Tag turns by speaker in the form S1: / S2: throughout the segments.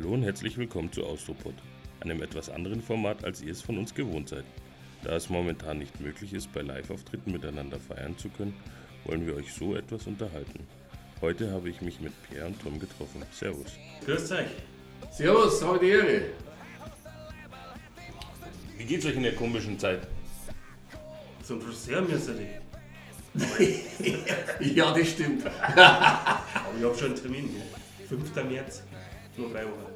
S1: Hallo und herzlich willkommen zu Austropod, einem etwas anderen Format, als ihr es von uns gewohnt seid. Da es momentan nicht möglich ist, bei Live-Auftritten miteinander feiern zu können, wollen wir euch so etwas unterhalten. Heute habe ich mich mit Pierre und Tom getroffen. Servus.
S2: Grüß euch.
S3: Servus, habe die Ehre.
S1: Wie geht's euch in der komischen Zeit?
S2: Zum Friseur müssen die.
S3: Ja, das stimmt.
S2: Aber ich habe schon einen Termin. Gell? 5. März. Nur drei Wochen.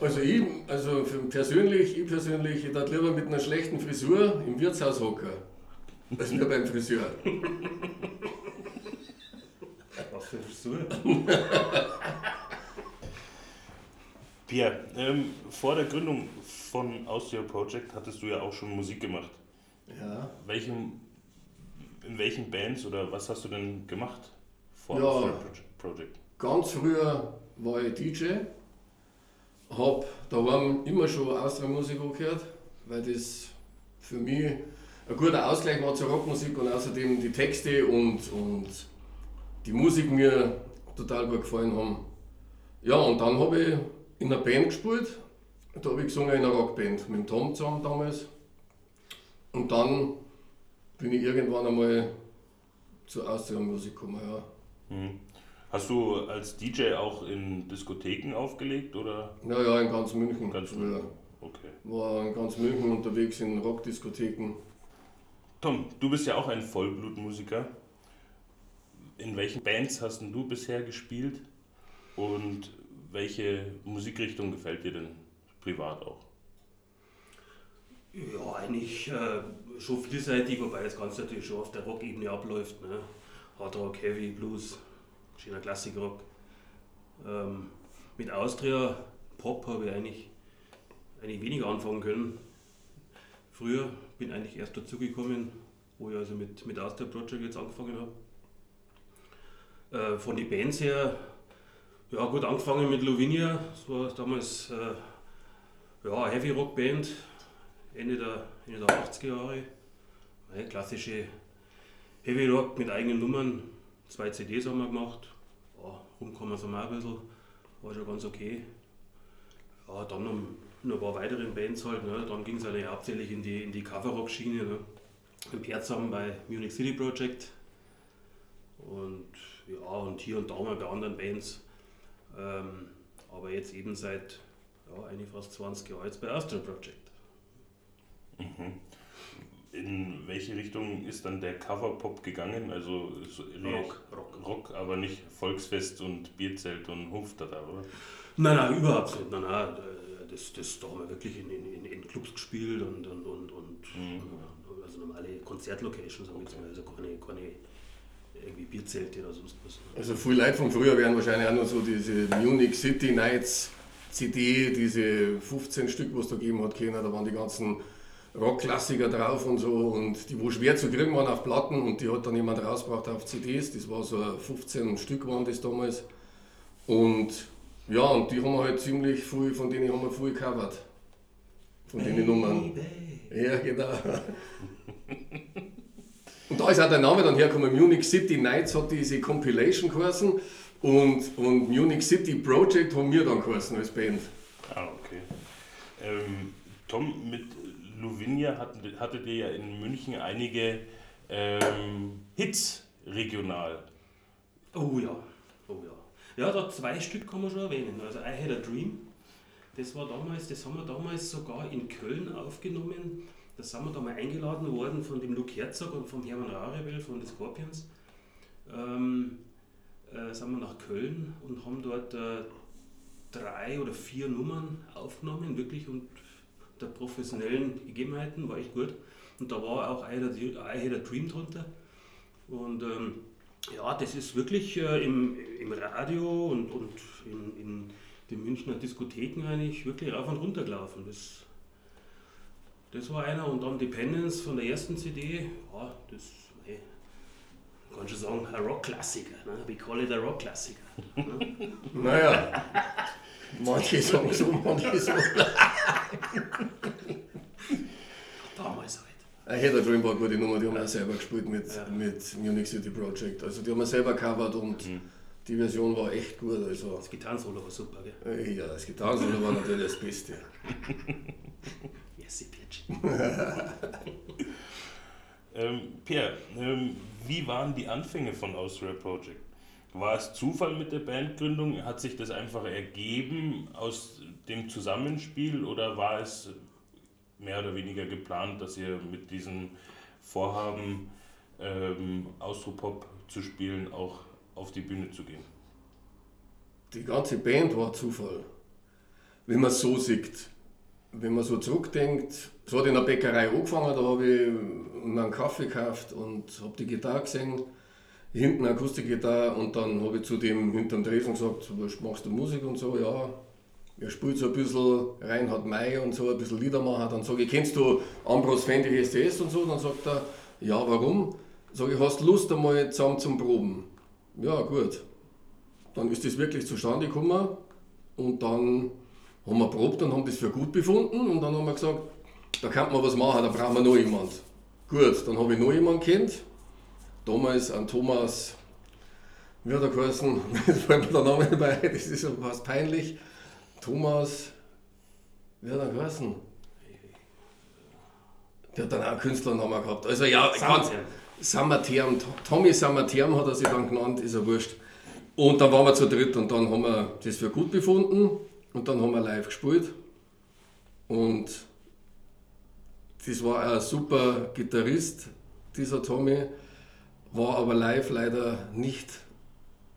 S3: Also ich, also persönlich, ich persönlich, ich darf lieber mit einer schlechten Frisur im Wirtshaus hocken. Als nur beim Friseur.
S2: Was für eine Frisur?
S1: Pierre, ähm, vor der Gründung von Austria Project hattest du ja auch schon Musik gemacht.
S3: Ja.
S1: Welchem, in welchen Bands oder was hast du denn gemacht vor
S3: Ja.
S1: Project?
S3: Ganz früher war ich DJ. Hab daheim immer schon Austria-Musik angehört, weil das für mich ein guter Ausgleich war zur Rockmusik und außerdem die Texte und, und die Musik mir total gut gefallen haben. Ja, und dann habe ich in einer Band gespielt. Da habe ich gesungen in einer Rockband mit dem Tom zusammen damals. Und dann bin ich irgendwann einmal zur Austria-Musik gekommen. Ja.
S1: Mhm. Hast du als DJ auch in Diskotheken aufgelegt oder?
S3: Ja, ja, in ganz München.
S1: Ganz
S3: früher.
S1: Okay.
S3: War in ganz München unterwegs in Rockdiskotheken.
S1: Tom, du bist ja auch ein Vollblutmusiker. In welchen Bands hast denn du bisher gespielt und welche Musikrichtung gefällt dir denn privat auch?
S2: Ja, eigentlich äh, schon vielseitig, wobei das Ganze natürlich schon auf der Rock-Ebene abläuft. Ne? Hard Rock, Heavy, Blues, schöner Klassikrock. Ähm, mit Austria Pop habe ich eigentlich, eigentlich weniger anfangen können. Früher bin eigentlich erst dazugekommen, wo ich also mit, mit Austria Project jetzt angefangen habe. Äh, von den Bands her, ja gut, angefangen mit Lovinia, das war damals äh, ja, Heavy Rock Band, Ende der, Ende der 80er Jahre. Ja, klassische Heavy Rock mit eigenen Nummern. Zwei CDs haben wir gemacht. Ja, rumkommen wir auch ein bisschen. War schon ganz okay. Ja, dann noch, noch ein paar weitere Bands halt. Ne. Dann ging es halt hauptsächlich in die, in die Cover-Rock-Schiene. Ne. Im Pierre zusammen bei Munich City Project. Und ja, und hier und da mal bei anderen Bands. Ähm, aber jetzt eben seit ja, eigentlich fast 20 Jahren jetzt bei Astro Project.
S1: Mhm. In welche Richtung ist dann der Coverpop gegangen? Also
S2: Rock, Rock.
S1: Rock, aber nicht Volksfest und Bierzelt und Hofstadter, oder?
S2: Nein, nein, überhaupt nicht. Nein, nein, äh, das, das da haben wir wirklich in, in, in Clubs gespielt und, und, und, und
S1: Mhm.
S2: äh, also normale Konzertlocations, haben wir jetzt mal, also keine, keine irgendwie Bierzelte oder sonst was.
S3: Also viele Leute von früher werden wahrscheinlich auch noch so diese Munich City Nights CD, diese 15 Stück, was es da gegeben hat, kennen. Da waren die ganzen Rockklassiker drauf und so und die, wo schwer zu kriegen waren auf Platten und die hat dann jemand rausgebracht auf CDs. Das war so ein 15 Stück waren das damals. Und ja, und die haben wir halt ziemlich viel, von denen haben wir viel gecovert. Von den Nummern. Ja, genau. Und da ist auch der Name dann hergekommen. Munich City Nights hat diese Compilation geheißen und, und Munich City Project haben wir dann geheißen als Band.
S1: Ah, okay. Ähm, Tom, mit Luvinia hattet, hattet ihr ja in München einige ähm, Hits regional.
S2: Oh ja, oh ja. Ja, da zwei Stück kann man schon erwähnen. Also I Had a Dream, das war damals, das haben wir damals sogar in Köln aufgenommen. Da sind wir da mal eingeladen worden von dem Luke Herzog und vom Hermann Rarebell von den Scorpions. Ähm, äh, sind wir nach Köln und haben dort äh, drei oder vier Nummern aufgenommen, wirklich und der professionellen Gegebenheiten, war echt gut. Und da war auch I Had a, Dream drunter. Und ähm, ja, das ist wirklich äh, im, im Radio und, und in, in den Münchner Diskotheken eigentlich wirklich rauf und runter gelaufen. Das, das war einer. Und dann Dependence von der ersten CD, ja, das man kann schon sagen, ein Rockklassiker. Ne? We call it a Rockklassiker. Ne?
S3: Naja, manche sagen so, manche so.
S2: Damals.
S3: I Had a Dream war eine gute Nummer, die haben wir auch selber gespielt mit,
S2: Ja.
S3: mit Munich City Project. Also die haben wir selber gecovert und Die Version war echt gut. Also.
S2: Das Gitarrensolo war super, gell?
S3: Äh, Ja, das Gitarrensolo war natürlich das Beste.
S2: Yes, bitch.
S1: Ähm, Pierre, ähm, wie waren die Anfänge von Austria Project? War es Zufall mit der Bandgründung? Hat sich das einfach ergeben aus dem Zusammenspiel oder war es mehr oder weniger geplant, dass ihr mit diesem Vorhaben, ähm, Austropop zu spielen, auch auf die Bühne zu gehen?
S3: Die ganze Band war Zufall, wenn man es so sieht. Wenn man so zurückdenkt, es hat in der Bäckerei angefangen, da habe ich mir einen Kaffee gekauft und habe die Gitarre gesehen, hinten Akustikgitarre und dann habe ich zu dem hinterm Tresen gesagt, machst du Musik und so, ja, er spielt so ein bisschen Reinhard May und so ein bisschen Liedermacher, dann sage ich, kennst du Ambros Fendrich STS und so, dann sagt er, ja, warum? Sage ich, hast Lust einmal zusammen zum Proben? Ja, gut. Dann ist das wirklich zustande gekommen und dann haben wir probt und haben das für gut befunden und dann haben wir gesagt, da kann man was machen, da brauchen wir noch jemand. Gut, dann habe ich noch jemanden kennt, damals an Thomas, wie hat er geheißen, jetzt fällt mir der Name nicht bei, das ist fast peinlich, Thomas, wie hat er geheißen? Der hat dann auch einen Künstlernamen gehabt. Also ja, ganz, Sammerterm, Tommy Sammerterm hat er sich dann genannt, ist ja wurscht. Und dann waren wir zu dritt und dann haben wir das für gut befunden und dann haben wir live gespielt. Und das war ein super Gitarrist, dieser Tommy, war aber live leider nicht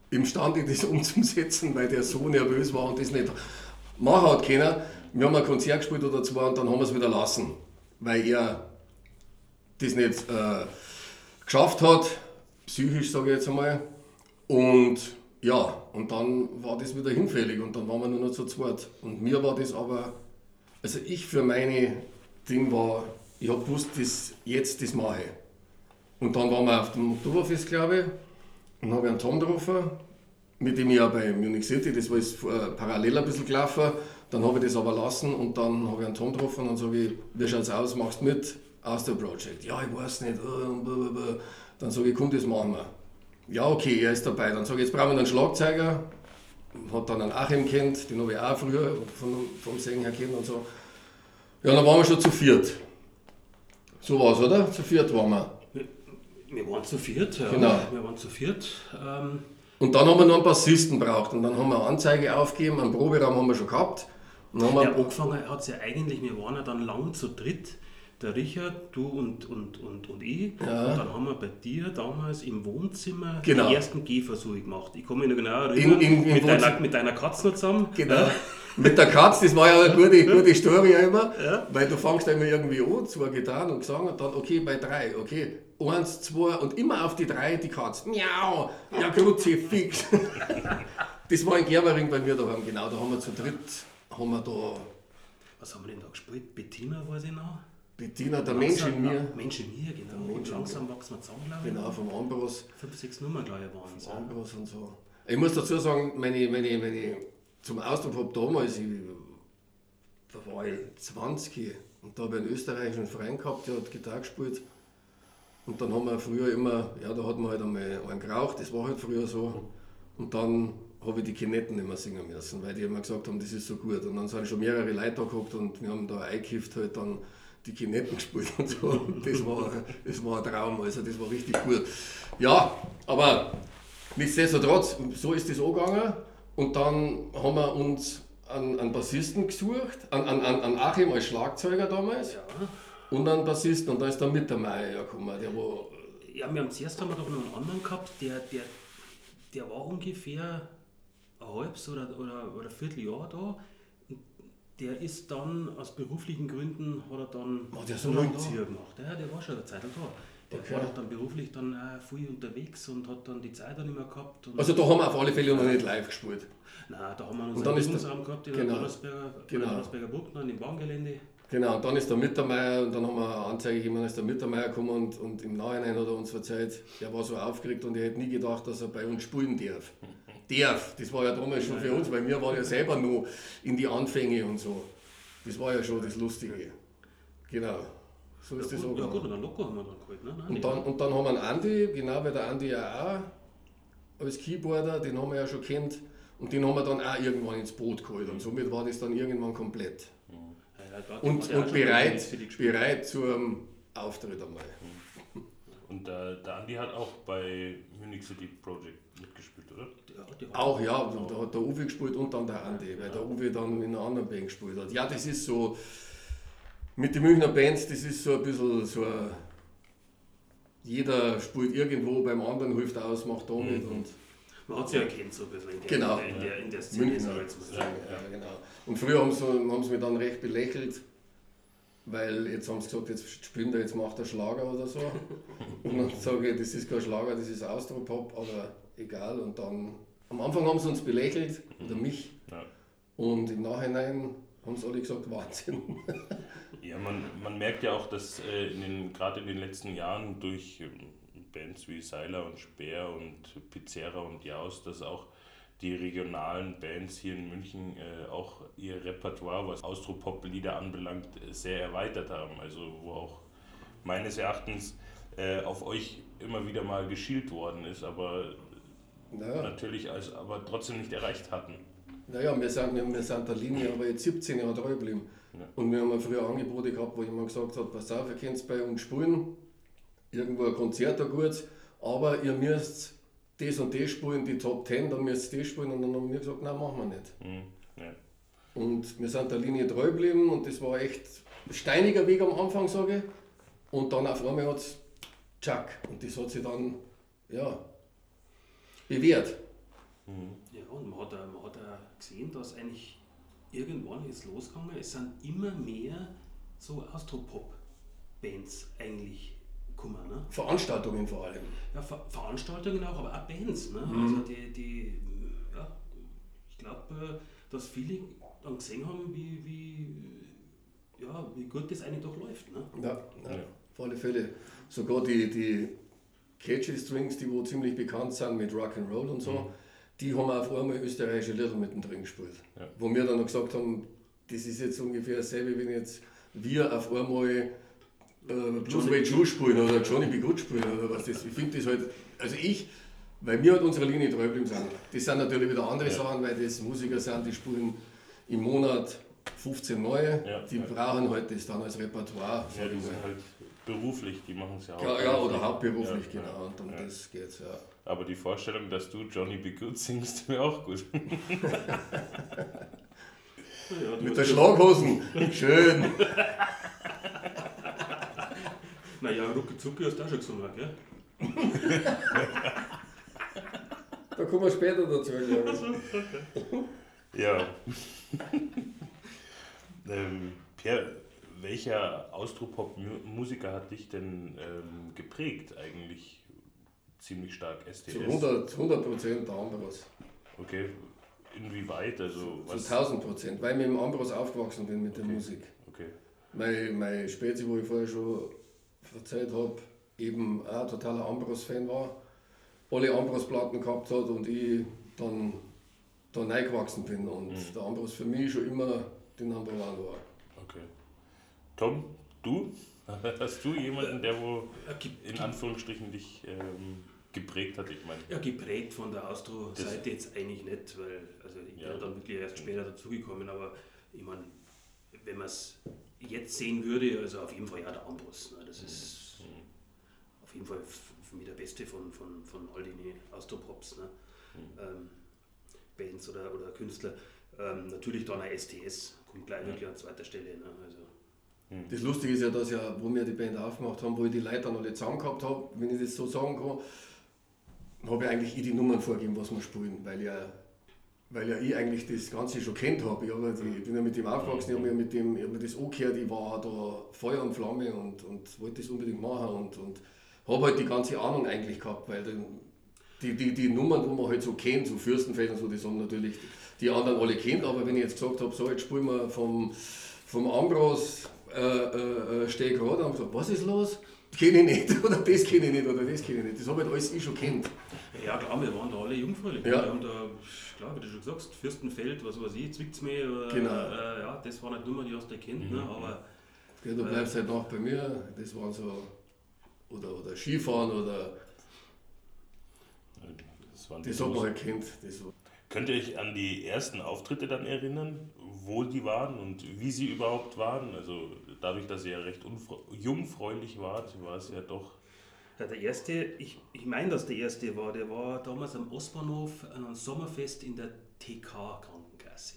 S3: imstande, das umzusetzen, weil der so nervös war und das nicht machen hat können. Wir haben ein Konzert gespielt oder zwei und dann haben wir es wieder lassen, weil er das nicht äh, geschafft hat, psychisch sage ich jetzt einmal. Und ja, und dann war das wieder hinfällig und dann waren wir nur noch zu zweit. Und mir war das aber, also ich für meine Ding war, ich habe gewusst, das, jetzt das mache. Und dann waren wir auf dem Oktoberfest, glaube ich, und habe einen Tom getroffen, mit dem ich auch bei Munich City, das war jetzt äh, parallel ein bisschen gelaufen, dann habe ich das aber lassen und dann habe ich einen Tom getroffen und sage ich, wie schaut's aus, machst du mit? Aus der Project. Ja, ich weiß nicht. äh. Dann sage ich, komm, das machen wir. Ja, okay, er ist dabei. Dann sage ich, jetzt brauchen wir einen Schlagzeuger. Hat dann einen Achim kennt, den habe ich auch früher von, vom Singen her kennt und so. Ja, dann waren wir schon zu viert. So war es, oder? Zu viert waren wir.
S2: Wir waren zu viert, ja.
S3: Genau.
S2: Wir waren zu viert. Ähm,
S3: Und dann haben wir noch einen Bassisten braucht und dann haben wir eine Anzeige aufgegeben, einen Proberaum haben wir schon gehabt. Und dann haben
S2: ja,
S3: wir,
S2: angefangen hat es ja eigentlich, wir waren ja dann lang zu dritt. Der Richard, du und, und, und, und ich.
S3: Ja.
S2: Und dann haben wir bei dir damals im Wohnzimmer
S3: Genau.
S2: die ersten Gehversuche gemacht. Ich kann mich noch genau erinnern,
S3: in- im
S2: mit, deiner, mit deiner Katze noch zusammen.
S3: genau. Mit der Katz, das war ja eine gute, gute Story immer,
S2: Ja.
S3: weil du fängst immer irgendwie an, zwei Gitarren und Gesang und dann, okay, bei drei, okay, eins, zwei und immer auf die drei die Katz. Miau, ja, Grutze, fix. Das war in Germering bei mir daheim, genau, da haben wir zu dritt, haben wir da
S2: Was haben wir denn da gespielt? Bettina, weiß ich noch.
S3: Bettina, der Mensch in mir,
S2: Mensch in mir, genau.
S3: Mensch in
S2: langsam wachsen wir zusammen, glaube ich.
S3: genau, vom Ambros.
S2: Fünf, sechs Nummern, glaube ich, waren es. Ja.
S3: Ambros und so. Ich muss dazu sagen, meine, meine, meine, zum Ausdruck habe damals, ich, da war ich 20 und da habe ich einen österreichischen Freund gehabt, der hat Gitarre gespielt. Und dann haben wir früher immer, ja, da hat man halt einmal einen geraucht, das war halt früher so. Und dann habe ich die Kinetten mehr singen müssen, weil die immer gesagt haben, das ist so gut. Und dann sind schon mehrere Leute da gehabt und wir haben da eingekifft halt dann die Kinetten gespielt und so. Und das war, das war ein Traum, also das war richtig gut. Ja, aber nichtsdestotrotz, so ist das angegangen. Und dann haben wir uns einen, einen Bassisten gesucht, an, an, an an Achim als Schlagzeuger damals
S2: Ja.
S3: und einen Bassisten. Und da ist der Mittermeier gekommen, der war
S2: Ja, wir haben zuerst haben wir doch noch einen anderen gehabt, der, der, der war ungefähr ein halbes oder, oder, oder ein Vierteljahr da. Der ist dann aus beruflichen Gründen, hat er dann
S3: War der so?
S2: Rückzieher gemacht. Ja, der war schon eine Zeit lang da. Der
S3: Okay.
S2: war doch dann beruflich dann auch viel unterwegs und hat dann die Zeit auch nicht mehr gehabt.
S3: Also da haben wir auf alle Fälle noch nicht live gespielt.
S2: Nein, da haben wir
S3: Und
S2: unseren
S3: dann der-
S2: Übungsraum gehabt in
S3: genau.
S2: der Donnersberger,
S3: Genau.
S2: genau. Donnersberger Burg, dann im Bahngelände.
S3: Genau, und dann ist der Mittermeier und dann haben wir eine Anzeige gegeben, dann ist der Mittermeier gekommen und, und im Nachhinein hat er uns verzeiht, er war so aufgeregt und er hätte nie gedacht, dass er bei uns spielen darf. Darf, das war ja damals schon für uns, weil wir waren ja selber noch in die Anfänge und so. Das war ja schon das Lustige. Genau, so ist
S2: ja,
S3: das
S2: gut, ja
S3: auch
S2: gut, und einen Loco haben wir dann geholt. Ne? Nein,
S3: und dann, und dann haben wir einen Andi, genau, weil der Andi ja auch als Keyboarder, den haben wir ja schon kennt und den haben wir dann auch irgendwann ins Boot geholt und somit war das dann irgendwann komplett.
S2: Ja,
S3: Und, und bereit, bereit zum Auftritt einmal.
S1: Und der, der Andi hat auch bei Munich City Project mitgespielt, oder?
S2: Ja,
S3: Auch ja, da hat der Uwe gespielt und dann der Andi, weil der Uwe dann in einer anderen Band gespielt hat. Ja, das ist so, mit den Münchner Bands, das ist so ein bisschen so ein, jeder spielt irgendwo, beim anderen hilft aus, macht da mit und
S2: Man hat sie ja erkannt so ein bisschen in der,
S3: Genau.
S2: in der, in der Szene.
S3: Münchner.
S2: sag ich jetzt mal.
S3: Ja, ja, genau. Und früher haben sie, haben sie mich dann recht belächelt, weil jetzt haben sie gesagt, jetzt spielen der, jetzt macht er Schlager oder so. Und dann sage ich, das ist kein Schlager, das ist Austropop, aber egal. Und dann, am Anfang haben sie uns belächelt, oder mich,
S1: Ja.
S3: und im Nachhinein haben sie alle gesagt, Wahnsinn.
S1: Ja, man, man merkt ja auch, dass äh, gerade in den letzten Jahren durch ähm, Bands wie Seiler und Speer und Pizzera und Jaus, dass auch die regionalen Bands hier in München äh, auch ihr Repertoire, was Austropop-Lieder anbelangt, äh, sehr erweitert haben. Also wo auch meines Erachtens äh, auf euch immer wieder mal geschielt worden ist, aber
S3: Naja,
S1: natürlich als, aber trotzdem nicht erreicht hatten.
S3: naja wir, sind, wir, sind der Linie aber jetzt 17 Jahre treu geblieben.
S1: Ja.
S3: Und wir haben ja früher Angebote gehabt, wo jemand gesagt hat, pass auf, ihr könnt bei uns spielen, irgendwo ein Konzert da gut, aber ihr müsst das und das spielen, die Top 10, dann müsst ihr das spielen. Und dann haben wir gesagt, nein, machen wir nicht.
S1: Hm, ja.
S3: Und wir sind der Linie treu geblieben und das war echt ein steiniger Weg am Anfang, sage ich. Und dann auf einmal hat es Chuck. Und das hat sich dann, ja, bewährt.
S2: Ja, und man hat, auch- man hat auch gesehen, dass eigentlich irgendwann ist losgegangen, es sind immer mehr so Austropop-Bands eigentlich gekommen. Ne?
S3: Veranstaltungen vor allem.
S2: Ja, Ver Veranstaltungen auch, aber auch Bands. Ne?
S3: Mhm.
S2: Also die, die, ja, ich glaube, dass viele dann gesehen haben, wie, wie, ja, wie gut das eigentlich doch läuft. Ne?
S3: Ja, ja,
S1: Ja.
S3: auf alle Fälle. Sogar die, die Catchy Strings, die wo ziemlich bekannt sind mit Rock'n'Roll und so, die haben auf einmal österreichische Lieder mittendrin gespielt.
S1: Ja.
S3: Wo wir dann noch gesagt haben, das ist jetzt ungefähr dasselbe, wenn jetzt wir auf einmal äh, Johnny Way Joe spielen oder Johnny B. Good spielen oder was das. Ich finde das halt, also ich, weil wir halt unserer Linie treu geblieben sind. Das sind natürlich wieder andere
S1: Ja.
S3: Sachen, weil das Musiker sind, die spielen im Monat 15 neue,
S1: Ja,
S3: die
S1: ja.
S3: brauchen halt das dann als Repertoire.
S1: Ja, die sind halt beruflich, die machen es ja auch.
S3: Ja, ja, oder hauptberuflich, genau. Und um das geht's, ja.
S1: Aber die Vorstellung, dass du Johnny B. Good singst, wäre auch gut.
S3: Mit der Schlaghosen. Schön.
S2: Naja, Rucki Zucki hast du auch schon gesungen, gell?
S3: Da kommen wir später dazu, glaube ich.
S1: Ja. ähm, Pierre, welcher Austropop-Musiker hat dich denn ähm, geprägt eigentlich ziemlich stark? STS?
S3: Zu 100, 100 Prozent der Ambros.
S1: Okay, inwieweit? Also
S3: Zu
S1: was?
S3: 1000 Prozent, weil ich mit dem Ambros aufgewachsen bin mit der
S1: Okay.
S3: Musik.
S1: Okay.
S3: Mein, mein Spezi, wo ich vorher schon erzählt habe, eben auch ein totaler Ambros-Fan war, alle Ambros-Platten gehabt hat und ich dann da reingewachsen bin und
S1: Mhm.
S3: der Ambros für mich schon immer die Number One war.
S1: Okay. Tom, du? Hast du jemanden, der wo in Anführungsstrichen dich ähm, geprägt hat? Ich meine,
S2: Ja, geprägt von der Austro-Seite jetzt eigentlich nicht, weil also ich
S1: Ja.
S2: bin dann wirklich erst später dazugekommen, aber ich meine, wenn man es jetzt sehen würde, also auf jeden Fall ja der Ambros. Ne? Das ist auf jeden Fall für mich der beste von, von, von all den Austropops, ne? ähm, Bands oder, oder Künstler. Ähm, natürlich dann ein STS, kommt gleich wirklich an zweiter Stelle. Ne? Also,
S3: Das Lustige ist ja, dass ja, wo wir die Band aufgemacht haben, wo ich die Leute dann alle zusammen gehabt habe, wenn ich das so sagen kann, habe ich eigentlich ich die Nummern vorgegeben, was wir spielen, weil ja, weil ja ich eigentlich das Ganze schon kennt habe. Ich, hab ja die, ich bin ja mit dem aufgewachsen, ich habe mir mit dem, ich mir das angehört, ich war da Feuer und Flamme und, und wollte das unbedingt machen und, und habe halt die ganze Ahnung eigentlich gehabt, weil die, die, die Nummern, wo man halt so kennt, so Fürstenfeld und so, das haben natürlich die anderen alle kennt, aber wenn ich jetzt gesagt habe, so jetzt spielen wir vom, vom Ambros äh, äh, äh, gerade, haben gesagt, was ist los? Kenne ich nicht, oder das kenne ich nicht, oder das kenne ich nicht. Das habe ich halt alles ich schon kennt.
S2: Ja, klar, wir waren da alle jungfräulich.
S3: Ja.
S2: Wir haben da, klar, wie du schon gesagt hast, Fürstenfeld, was weiß ich, mir. Oder,
S3: Genau.
S2: Äh, ja, das waren nicht Nummern, die hast du erkannt, ne? aber
S3: Gell, du bleibst halt noch bei mir, das waren so, oder, oder Skifahren oder
S1: das Das, waren
S3: das hat man halt kennt. Das war.
S1: Könnt ihr euch an die ersten Auftritte dann erinnern, wo die waren und wie sie überhaupt waren? Also dadurch, dass ihr ja recht jungfräulich wart, war es ja doch.
S2: Ja, der erste, ich, ich meine, dass der erste war, der war damals am Ostbahnhof an einem Sommerfest in der TK Krankenkasse.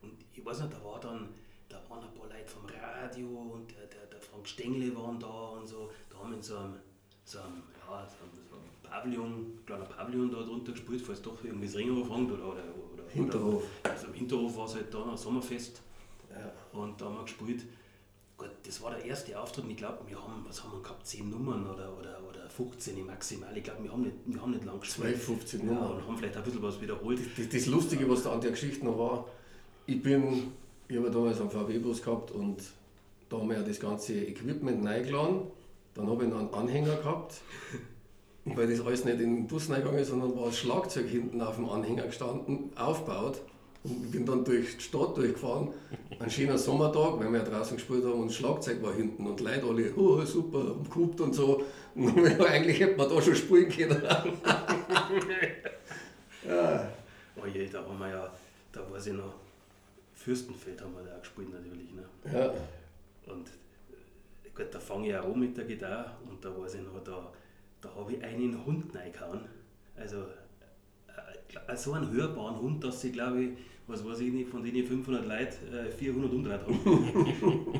S2: Und ich weiß nicht, da war dann, da waren ein paar Leute vom Radio und der, der, der Frank Stengle waren da und so. Da haben wir in so einem, so einem, ja, so einem, so einem Pavillon, kleiner Pavillon da drunter gespielt, falls doch irgendwie das Ring anfängt oder, oder, oder
S3: Hinterhof.
S2: Oder, also im Hinterhof war es halt da ein Sommerfest. Ja. Und da haben wir gespielt. Gut, das war der erste Auftritt und ich glaube, wir haben, was haben wir gehabt, 10 Nummern oder, oder, oder 15 maximal. Ich glaube, wir haben nicht, wir haben nicht lang
S3: gespielt. 12, 15 Nummern.
S2: Ja, und haben vielleicht ein bisschen was wiederholt.
S3: Das, das Lustige, was da an der Geschichte noch war, ich bin, ich habe damals einen VW-Bus gehabt und da haben wir ja das ganze Equipment reingeladen. Dann habe ich noch einen Anhänger gehabt. Und weil das alles nicht in den Bus reingegangen ist, sondern war das Schlagzeug hinten auf dem Anhänger gestanden, aufgebaut. Und bin dann durch die Stadt durchgefahren. Ein schöner Sommertag, weil wir ja draußen gespielt haben und das Schlagzeug war hinten und Leute alle, oh super, und gehupt und so. Und eigentlich hätte man da schon spielen können.
S2: ja. Oh je, da haben wir ja, da weiß ich noch, Fürstenfeld haben wir da auch gespielt natürlich. Ne?
S3: Ja.
S2: Und äh, gut, da fange ich auch an mit der Gitarre und da weiß ich noch, da, da habe ich einen Hund reingehauen. Also äh, so einen hörbaren Hund, dass sie, glaube ich, was weiß ich nicht, von denen 500 Leuten äh, 400 Unrat haben.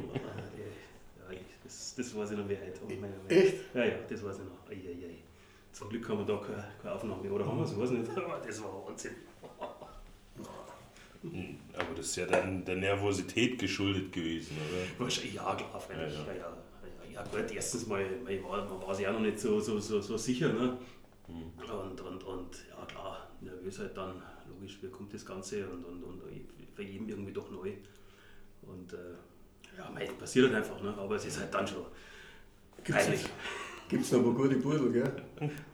S2: ja, das, das weiß ich noch wie heute.
S3: Echt?
S2: Ja, ja, das weiß ich noch. Ei, ei, ei. Zum Glück haben wir da keine, keine Aufnahme, oder haben wir es? Ich weiß nicht. Das war Wahnsinn.
S1: Hm, aber das ist ja dann der Nervosität geschuldet gewesen, oder?
S2: Wahrscheinlich, ja, klar, freilich. Ja, ja. Ja, ja, gut, erstens mal, man war, man war sich auch noch nicht so, so, so, so sicher. Ne? Mhm. Und, und, und ja, klar, nervös halt dann, logisch, wie kommt das Ganze und, und, und für jeden irgendwie doch neu. Und äh, ja, mei, passiert halt einfach, ne? aber es ist halt dann schon
S3: peinlich. Gibt es noch ein paar gute Pudel, gell?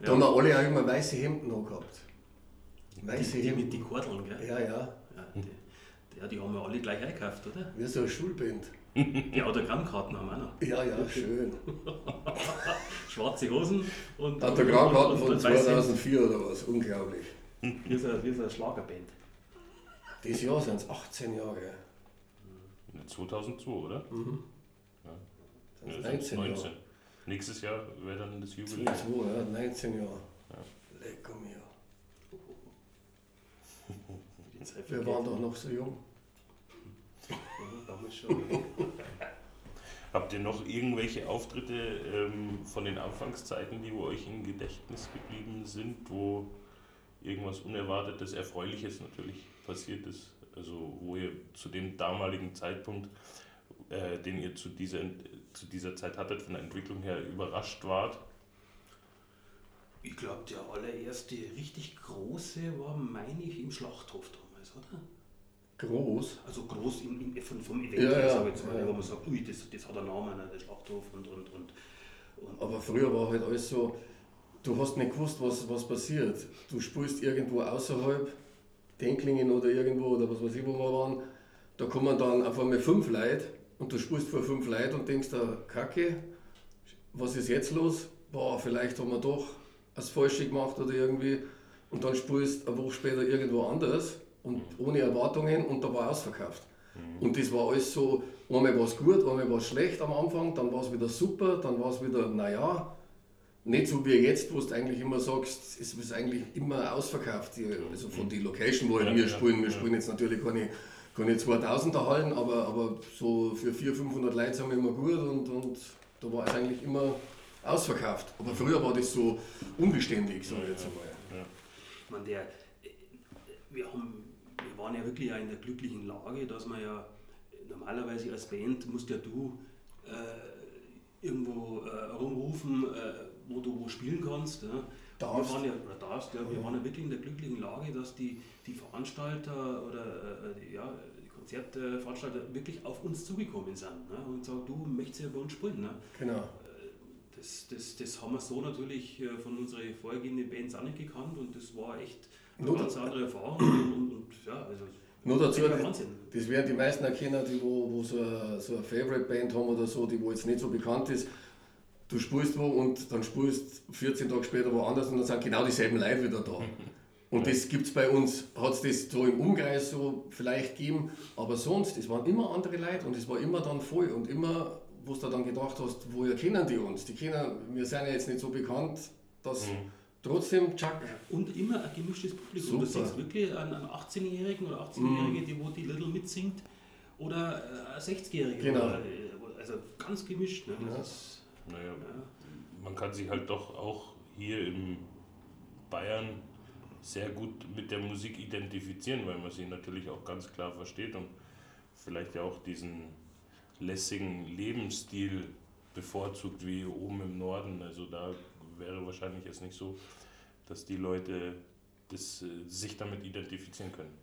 S3: Da haben wir alle auch immer weiße Hemden angehabt.
S2: Weiße die, die Hemden. mit den Kordeln, gell?
S3: Ja, ja.
S2: ja die, ja, die haben wir alle gleich eingekauft, oder?
S3: Wie so ein Schulband.
S2: Die Autogrammkarten haben wir auch noch.
S3: Ja, ja, schön.
S2: Schwarze Hosen und.
S3: Autogrammkarten von 2004 oder was, unglaublich.
S2: Wie so, wie so eine Schlagerband.
S3: Dieses Jahr sind es 18 Jahre.
S1: 2002, oder?
S3: Mhm.
S1: Ja. Ja, 19, 19. Jahre. Nächstes Jahr wäre dann das Jubiläum.
S3: 2, ja, 19 Jahre. Ja. Lecker mir. Wir waren doch noch so jung.
S1: Habt ihr noch irgendwelche Auftritte ähm, von den Anfangszeiten, die wo euch im Gedächtnis geblieben sind, wo irgendwas Unerwartetes, Erfreuliches natürlich passiert ist? Also wo ihr zu dem damaligen Zeitpunkt, äh, den ihr zu dieser, zu dieser Zeit hattet, von der Entwicklung her überrascht wart?
S2: Ich glaube, der allererste richtig große war, meine ich, im Schlachthof damals, oder?
S3: Groß?
S2: Also groß im, im, von, vom Event
S3: ja,
S2: ich jetzt mal, ja. wo man sagt, ui, das, das hat einen Namen, ne, der Schlachthof und, und, und,
S3: und. Aber früher war halt alles so, du hast nicht gewusst, was, was passiert. Du spielst irgendwo außerhalb, Denklingen oder irgendwo oder was weiß ich, wo wir waren, da kommen dann auf einmal fünf Leute und du spielst vor fünf Leuten und denkst da, Kacke, was ist jetzt los? Boah, vielleicht haben wir doch das Falsche gemacht oder irgendwie. Und dann spielst du eine Woche später irgendwo anders und ohne Erwartungen und da war ausverkauft. Mhm. Und das war alles so, einmal war es gut, einmal war es schlecht am Anfang, dann war es wieder super, dann war es wieder, naja, nicht so wie jetzt, wo du eigentlich immer sagst, es ist eigentlich immer ausverkauft, also von der Location, wo ja, wir spielen. Wir spielen jetzt natürlich keine, keine 2000er Hallen, aber, aber so für 400, 500 Leute sind wir immer gut und, und da war es eigentlich immer ausverkauft. Aber früher war das so unbeständig, sage ich jetzt einmal. Ja.
S2: Ich meine, der, wir haben wir waren ja wirklich auch in der glücklichen Lage, dass man ja normalerweise als Band musst ja du äh, irgendwo äh, rumrufen, äh, wo du wo spielen kannst. Ja.
S3: Darfst.
S2: Wir waren ja, oder darfst, ja, wir waren ja wirklich in der glücklichen Lage, dass die, die Veranstalter oder äh, die, ja, die Konzertveranstalter wirklich auf uns zugekommen sind ne, und sagen, du möchtest ja bei uns spielen. Ne.
S3: Genau. Äh,
S2: das, das, das haben wir so natürlich äh, von unseren vorhergehenden Bands auch nicht gekannt und das war echt eine ganz andere Erfahrung. Und, und, und ja, also
S3: nur dazu, das, das werden die meisten erkennen, die wo, wo so, eine, so Favorite-Band haben oder so, die wo jetzt nicht so bekannt ist. Du spielst wo und dann spielst 14 Tage später woanders und dann sind genau dieselben Leute wieder da. Und das gibt es bei uns, hat es das so im Umkreis so vielleicht gegeben, aber sonst, es waren immer andere Leute und es war immer dann voll und immer, wo du dann gedacht hast, woher kennen die uns? Die kennen, wir sind ja jetzt nicht so bekannt, dass mhm. trotzdem Chuck.
S2: Und immer ein gemischtes Publikum. Super. Du siehst wirklich einen, 18-Jährigen oder 18-Jährige, mhm. die wo die Little mitsingt, oder ein 60-Jährige.
S3: Genau.
S2: also ganz gemischt. Ne?
S1: Ja. Naja, ja. man kann sich halt doch auch hier im Bayern sehr gut mit der Musik identifizieren, weil man sie natürlich auch ganz klar versteht und vielleicht ja auch diesen lässigen Lebensstil bevorzugt wie oben im Norden. Also da wäre wahrscheinlich jetzt nicht so, dass die Leute das, äh, sich damit identifizieren können.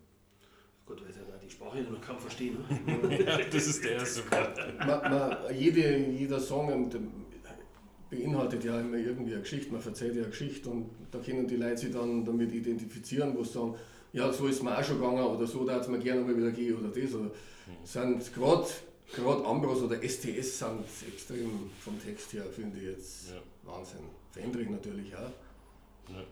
S2: Gut, weil sie ja die Sprache noch kaum verstehen. Ne?
S1: ja, das ist der erste
S3: man, jede, jeder Song beinhaltet ja immer irgendwie eine Geschichte, man erzählt ja eine Geschichte und da können die Leute sich dann damit identifizieren, wo sie sagen, ja, so ist mir auch schon gegangen oder so, da hat man gerne mal wieder gehen oder das. Oder mhm. sind gerade gerade Ambros oder STS sind extrem vom Text her, finde ich jetzt ja. Wahnsinn. Fendrich natürlich auch.
S2: Ja.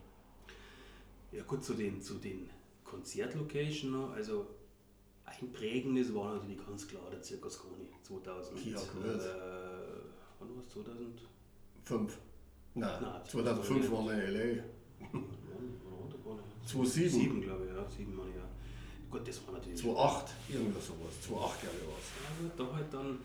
S2: ja gut, zu den, zu den Konzertlocation noch, also einprägendes war natürlich ganz klar der Zirkus Kroni 2000. Ja, gut. Äh, wann war es 2000?
S3: 5. Nein, Nein 2005 waren wir in L.A. 2007?
S2: 7, glaube ich, ja. 7 Mal, ja. Gut, das war natürlich.
S3: 2008, irgendwas sowas. 2008, glaube ich, war es.
S2: Ja, da halt dann,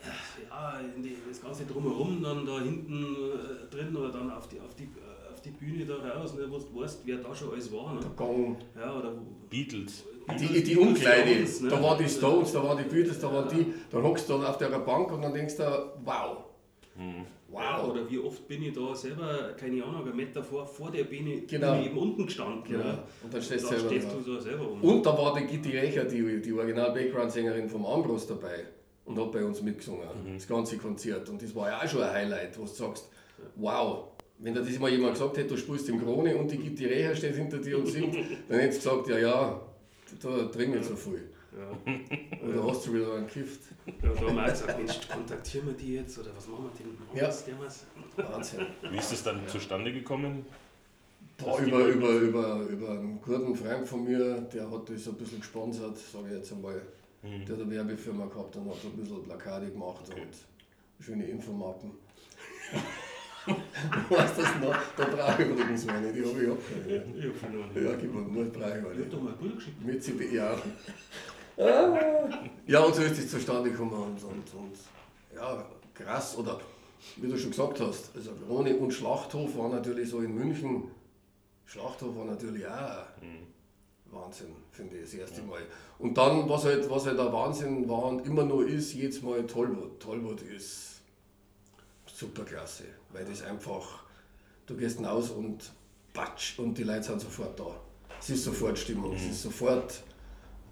S2: äh, ja, die, das Ganze drumherum, dann da hinten äh, drin oder dann auf die, auf die, äh, auf die Bühne da raus, ne, wo du weißt, wer da schon alles war. Ne?
S3: Der Gang.
S2: Ja, oder
S1: Beatles.
S3: Die, die Umkleide, Stones, ne? da waren die Stones, da waren die Beatles, da waren die, dann hockst du dann auf der Bank und dann denkst du, wow.
S2: Hm. Wow. Ja, oder wie oft bin ich da selber, keine Ahnung, einen Meter vor, vor der Bühne, genau. Bühne eben unten gestanden.
S3: Genau. Ja. Und dann stehst,
S2: und dann stehst du so selber um.
S3: Und da war die Gitti Recher, die, die Original-Background-Sängerin vom Ambros dabei und hat bei uns mitgesungen, mhm. das ganze Konzert. Und das war ja auch schon ein Highlight, wo du sagst, wow, wenn dir das mal jemand gesagt hätte, du spielst im Krone und die Gitti Recher steht hinter dir und singt, dann hättest du gesagt, ja, ja, da dringend so viel. Ja. Oder hast du wieder einen Gift?
S2: Ja, da haben wir auch gesagt, Mensch, kontaktieren wir die jetzt oder was machen wir denn?
S3: Ja. Wahnsinn.
S1: Wie ist das dann ja. zustande gekommen?
S3: Da über, über, über, über einen guten Freund von mir, der hat das ein bisschen gesponsert, sage ich jetzt einmal. Mhm. Der hat eine Werbefirma gehabt und hat ein bisschen Plakate gemacht okay. und schöne Infomappen. du weißt das noch? Da brauche ich übrigens meine, die habe ich auch. Ja, ich habe verloren. Ja, gib mir nur, ich eine. Ich habe mal ein geschickt. Mit ja. Ja, und so ist es zustande gekommen und, und, und ja, krass. Oder wie du schon gesagt hast, also Krone und Schlachthof war natürlich so in München. Schlachthof war natürlich auch mhm. Wahnsinn, finde ich, das erste ja. Mal. Und dann, was halt, was halt der Wahnsinn war und immer noch ist, jetzt mal Tollwood. Tollwood ist superklasse, weil das einfach, du gehst hinaus und patsch und die Leute sind sofort da. Es ist sofort Stimmung, mhm. es ist sofort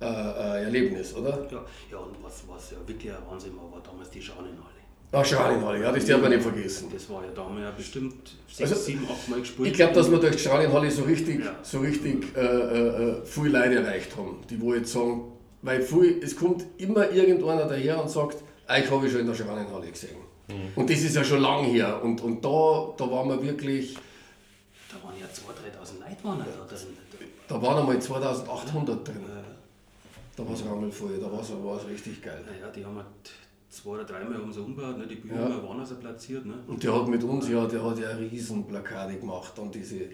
S3: äh, äh, Erlebnis, oder?
S2: Ja, ja und was, was ja wirklich ein Wahnsinn war, war damals die Schalenhalle.
S3: Ach, Schalenhalle, ja, das darf man nicht vergessen.
S2: Das war ja damals ja bestimmt sechs, also, sieben, acht Mal gespielt.
S3: Ich glaube, dass wir durch die Schalenhalle so richtig, ja. so richtig äh, äh, äh, viel Leute erreicht haben, die wo jetzt sagen, weil viel, es kommt immer irgendeiner daher und sagt, ah, ich habe schon in der Schalenhalle gesehen. Mhm. Und das ist ja schon lang her. Und, und da, da waren wir wirklich.
S2: Da waren ja 2.000, 3.000 Leute waren da drin.
S3: Da waren einmal 2.800 drin. Da war es rammelvoll, da war es richtig geil.
S2: Naja, die haben halt zwei oder dreimal haben sie umgebaut, ne? die Bühne ja. waren also platziert. Ne?
S3: Und der hat mit uns ja, der hat ja riesen Plakate gemacht und diese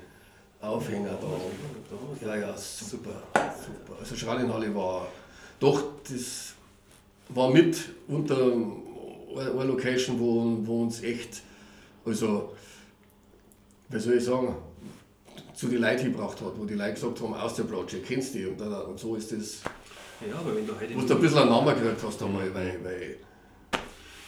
S3: Aufhänger da. Ja, ja, super, super. Also Schralenhalle war doch, das war mit unter einer Location, wo, wo uns echt, also, wie soll ich sagen, zu den Leuten gebracht hat, wo die Leute gesagt haben, aus der Project, kennst du die? Und, und so ist das
S2: ja, aber wenn du heute.
S3: Du ein bisschen einen Namen gekriegt hast einmal, weil, weil.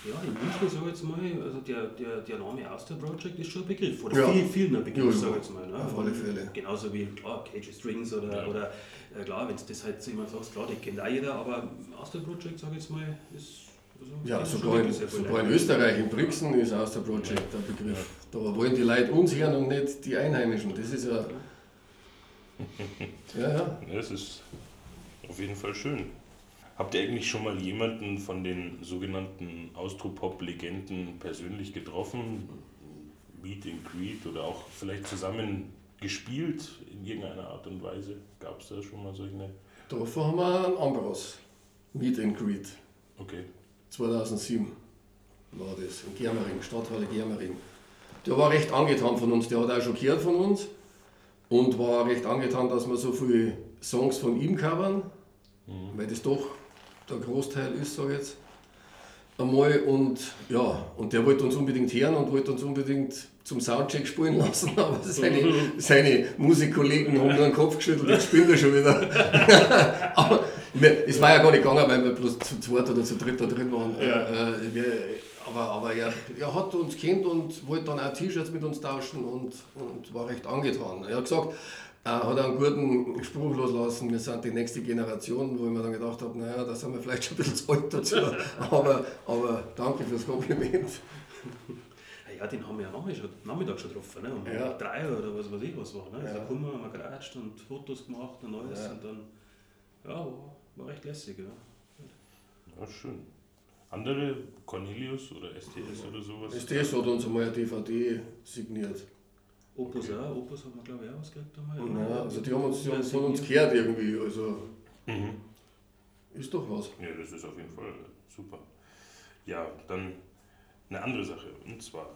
S2: Ja, in München sag ich jetzt mal, also der, der, der Name Auster Project ist schon ein Begriff, oder ja. viel, vielen ein Begriff, ja, sag ich jetzt mal. Ne?
S3: Auf alle Fälle.
S2: Genauso wie, klar, Cage Strings oder, ja. oder äh, klar, wenn du das halt immer sagst, klar, die kennt auch jeder, aber Auster Project, sag ich jetzt mal, ist.
S3: Also, ja, sogar in, sogar in Österreich, in Brixen ist Auster Project ein Begriff. Da wollen die Leute uns hören und nicht die Einheimischen. Das ist ja.
S1: Ja, ja. Das ist auf jeden Fall schön. Habt ihr eigentlich schon mal jemanden von den sogenannten Austropop-Legenden persönlich getroffen? Meet and Greet oder auch vielleicht zusammen gespielt in irgendeiner Art und Weise? Gab es da schon mal solche?
S3: Davor haben wir einen Ambros, Meet and Greet.
S1: Okay.
S3: 2007 war das, in Germering, Stadthalle Germering. Der war recht angetan von uns, der hat auch schon gehört von uns und war recht angetan, dass wir so viele Songs von ihm covern, mhm. weil das doch der Großteil ist, sage ich jetzt. Einmal und ja, und der wollte uns unbedingt hören und wollte uns unbedingt zum Soundcheck spielen lassen, aber seine, seine Musikkollegen haben nur den Kopf geschüttelt, jetzt spielt er schon wieder. aber es war ja gar nicht gegangen, weil wir bloß zu zweit oder zu dritt da drin waren. Ja. Äh, wir, aber aber er, er hat uns kennt und wollte dann auch T-Shirts mit uns tauschen und, und war recht angetan. Er hat gesagt, er hat einen guten Spruch loslassen, wir sind die nächste Generation, wo ich mir dann gedacht habe, naja, da sind wir vielleicht schon ein bisschen zu alt dazu. aber, aber danke fürs Kompliment.
S2: Ja, den haben wir ja Nachmittag schon, getroffen, ne? um ja. drei oder was weiß ich was war. Ne? Ja. Also gekommen, haben wir geratscht und Fotos gemacht und alles ja. und dann, ja, war, war recht lässig. Ja.
S1: ja, schön. Andere, Cornelius oder STS oder sowas?
S3: STS hat uns einmal eine DVD signiert.
S2: Opus okay. auch, Opus haben wir glaube ich auch ausgekriegt
S3: einmal. Ja, also die haben uns, die haben von uns gehört irgendwie, also mhm. ist doch was.
S1: Ja, das ist auf jeden Fall super. Ja, dann eine andere Sache und zwar,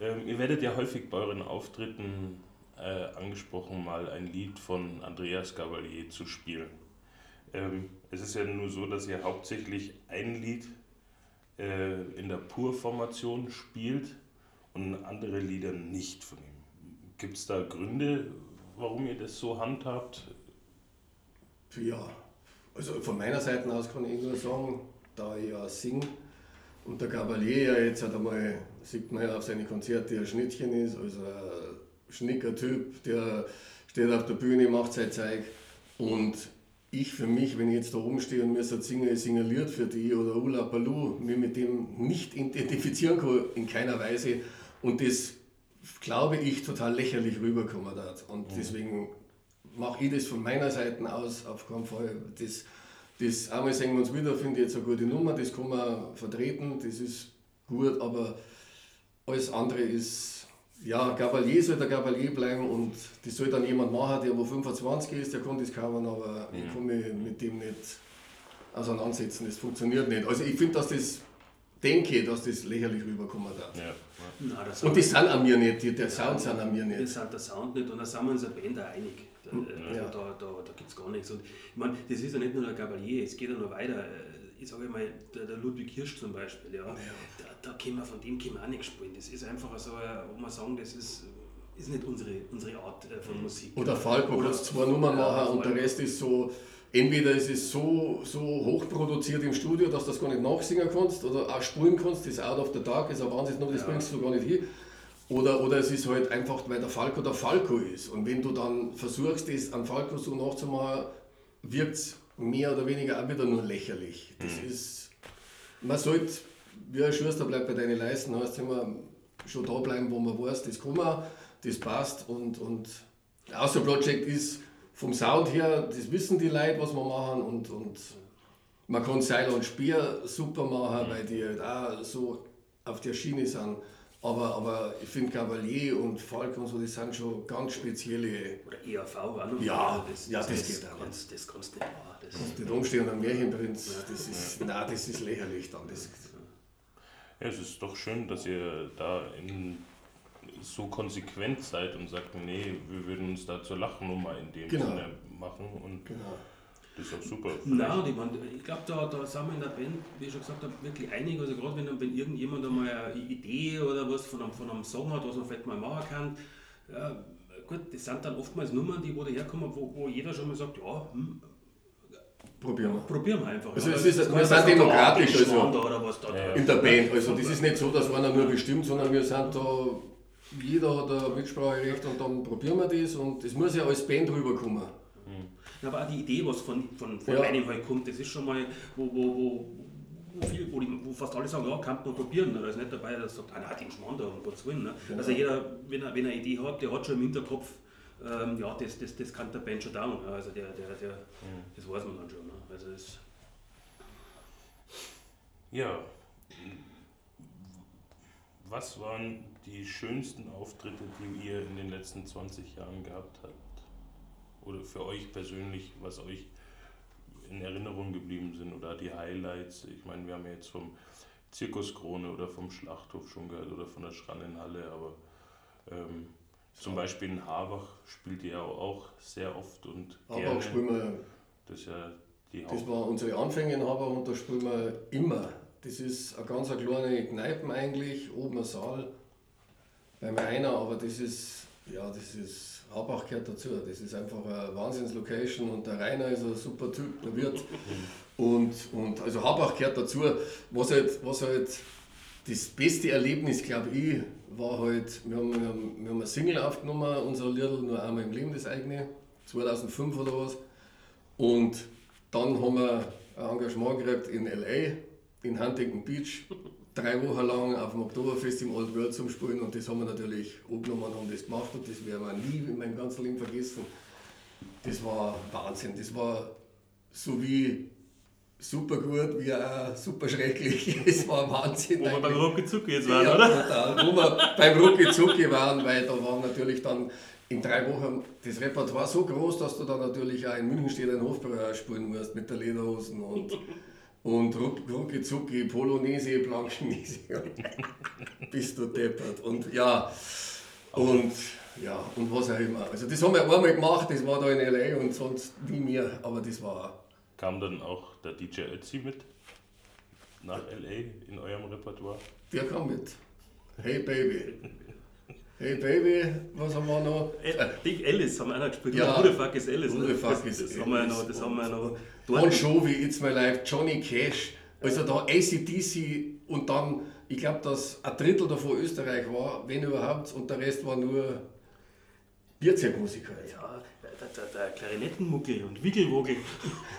S1: ähm, ihr werdet ja häufig bei euren Auftritten äh, angesprochen, mal ein Lied von Andreas Gavalier zu spielen. Ähm, es ist ja nur so, dass ihr hauptsächlich ein Lied äh, in der Pur-Formation spielt und andere Lieder nicht von ihm. Gibt es da Gründe, warum ihr das so handhabt?
S3: Ja, also von meiner Seite aus kann ich nur sagen, da ich ja singe und der Gabalier ja jetzt hat einmal, sieht man ja auf seine Konzerte, ein Schnittchen ist, also ein schnicker Typ, der steht auf der Bühne, macht sein Zeug und ich für mich, wenn ich jetzt da oben stehe und mir so singe, ich singe Lied für die oder Ula Balu, mich mit dem nicht identifizieren kann, in keiner Weise. Und das, glaube ich, total lächerlich rüberkommen hat. Und mhm. deswegen mache ich das von meiner Seite aus auf keinen Fall. Das, das einmal singen wir uns wieder, finde ich jetzt eine gute Nummer, das kann man vertreten, das ist gut, aber alles andere ist ja, Gabalier soll der Gabalier bleiben und das soll dann jemand machen, der wo 25 ist, der kann das covern, aber mhm. ich kann mich mit dem nicht auseinandersetzen, das funktioniert nicht. Also ich finde, dass das, denke, dass das lächerlich rüberkommen darf. Ja. Nein, und die sind an mir nicht, die, der Sound sind an mir nicht.
S2: Wir sind der Sound nicht und da sind wir uns eine Band auch einig. Da, ja. da, da, da gibt es gar nichts. Und ich meine, das ist ja nicht nur der Gabalier, es geht ja noch weiter ich sage mal, der, der, Ludwig Hirsch zum Beispiel, ja, ja. Da, da können wir von dem können wir auch nicht spielen. Das ist einfach so, wo man sagen, das ist, ist nicht unsere, unsere Art äh, von Musik.
S3: Oder Falco, du hast zwei Nummern ja, machen und der Rest ist so, entweder ist es so, so hochproduziert im Studio, dass du das gar nicht nachsingen kannst oder auch spulen kannst, das ist out of the dark, ist ein Wahnsinn, das ja. bringst du gar nicht hin. Oder, oder es ist halt einfach, weil der Falco der Falco ist. Und wenn du dann versuchst, das an Falco so nachzumachen, wirkt es mehr oder weniger auch wieder nur lächerlich. Das mhm. ist, man sollte, wie ein Schuster bleibt bei deinen Leisten, heißt immer schon da bleiben, wo man weiß, das kann man, das passt und, und Außer Project ist vom Sound her, das wissen die Leute, was wir machen und, und man kann Seil und Speer super machen, mhm. weil die halt auch so auf der Schiene sind. Aber, aber ich finde Cavalier und Falk und so, das sind schon ganz spezielle.
S2: Oder ERV auch noch.
S3: Ja, das, ja, das,
S2: das
S3: geht
S2: auch. Das, das kannst du nicht machen. Das
S3: und die rumstehen am Märchenprinz, das ist, ja. nein, das ist lächerlich dann. Das,
S1: ja, es ist doch schön, dass ihr da in, so konsequent seid und sagt, nee, wir würden uns da zur Lachnummer in dem genau. Sinne machen. Und genau. Das ist auch super.
S2: Nein, ich, mein, ich glaube, da, da sind wir in der Band, wie ich schon gesagt habe, wirklich einig. Also gerade wenn, wenn irgendjemand einmal eine Idee oder was von einem, von einem Song hat, was man vielleicht mal machen kann, ja, gut, das sind dann oftmals Nummern, die wo daherkommen, wo, wo jeder schon mal sagt, ja, hm,
S3: Probieren wir.
S2: Probieren wir einfach.
S3: Also es ist, wir sind demokratisch also in der Band. Also das ist nicht so, dass einer nur bestimmt, sondern wir sind da, jeder hat ein Mitspracherecht und dann probieren wir das und es muss ja als Band rüberkommen.
S2: Mhm. Aber auch die Idee, was von, von, von ja. einem halt kommt, das ist schon mal, wo, wo, wo, wo, viel, wo, die, wo fast alle sagen, ja, kann man probieren. Da ist nicht dabei, der sagt, ah, na, den Schmarrn da, um Gottes Willen. Ne? Ja. Also jeder, wenn er, wenn er eine Idee hat, der hat schon im Hinterkopf, ähm, ja, das, das, das kann der Band schon down. Also der, der, der, mhm. das weiß man dann schon. Ne? Also das
S1: ja. Was waren die schönsten Auftritte, die ihr in den letzten 20 Jahren gehabt habt? Oder für euch persönlich, was euch in Erinnerung geblieben sind oder die Highlights? Ich meine, wir haben ja jetzt vom Zirkuskrone oder vom Schlachthof schon gehört oder von der Schrannenhalle, aber ähm, zum Beispiel in Habach spielt ihr ja auch sehr oft und
S3: Habach
S1: gerne.
S3: spielen wir,
S1: Das ja die
S3: das war unsere Anfänge in Habach und da spielen wir immer. Das ist eine ganz eine kleine Kneipe eigentlich, oben ein Saal beim Rainer, aber das ist, ja, das ist, Habach gehört dazu. Das ist einfach eine Wahnsinnslocation und der Rainer ist ein super Typ, der Wirt. Und, und also Habach gehört dazu. Was halt, was halt das beste Erlebnis, glaube ich, war halt, wir haben, wir, haben, wir haben eine Single aufgenommen, unser Liedl, nur einmal im Leben das eigene, 2005 oder was. Und dann haben wir ein Engagement gekriegt in L.A., in Huntington Beach, drei Wochen lang auf dem Oktoberfest im Old World zum Spielen und das haben wir natürlich angenommen und haben das gemacht und das werden wir nie in meinem ganzen Leben vergessen. Das war Wahnsinn, das war so wie super gut, wie auch super schrecklich. Es war Wahnsinn.
S2: Wo wir beim
S3: eigentlich.
S2: Rucki jetzt waren,
S3: Ja,
S2: oder?
S3: total. Wo wir beim Rucki Zucki waren, weil da waren natürlich dann in drei Wochen das Repertoire so groß, dass du dann natürlich auch in München steht ein Hofbräu spielen musst mit der Lederhosen und, und Ruck- Rucki Zucki, Polonaise, Blanchennese. Bist du deppert. Und ja, und ja, und was auch immer. Also das haben wir einmal gemacht, das war da in L.A. und sonst nie mehr, aber das war
S1: Kam dann auch der DJ Ötzi mit nach LA in eurem Repertoire?
S3: Der kam mit. Hey Baby. Hey Baby, was haben wir noch?
S2: Äh, Big Alice haben wir auch noch gespielt.
S3: Ja.
S2: Who the fuck is Alice?
S3: Who
S2: ne?
S3: the fuck
S2: das,
S3: is
S2: das haben wir noch. Das haben wir ja noch
S3: Bon. Jovi, It's My Life, Johnny Cash, also da ACDC und dann, ich glaube, dass ein Drittel davon Österreich war, wenn überhaupt, und der Rest war nur Bierzeugmusik halt.
S2: Ja, der, der, Klarinettenmuckel und Wickelwogel.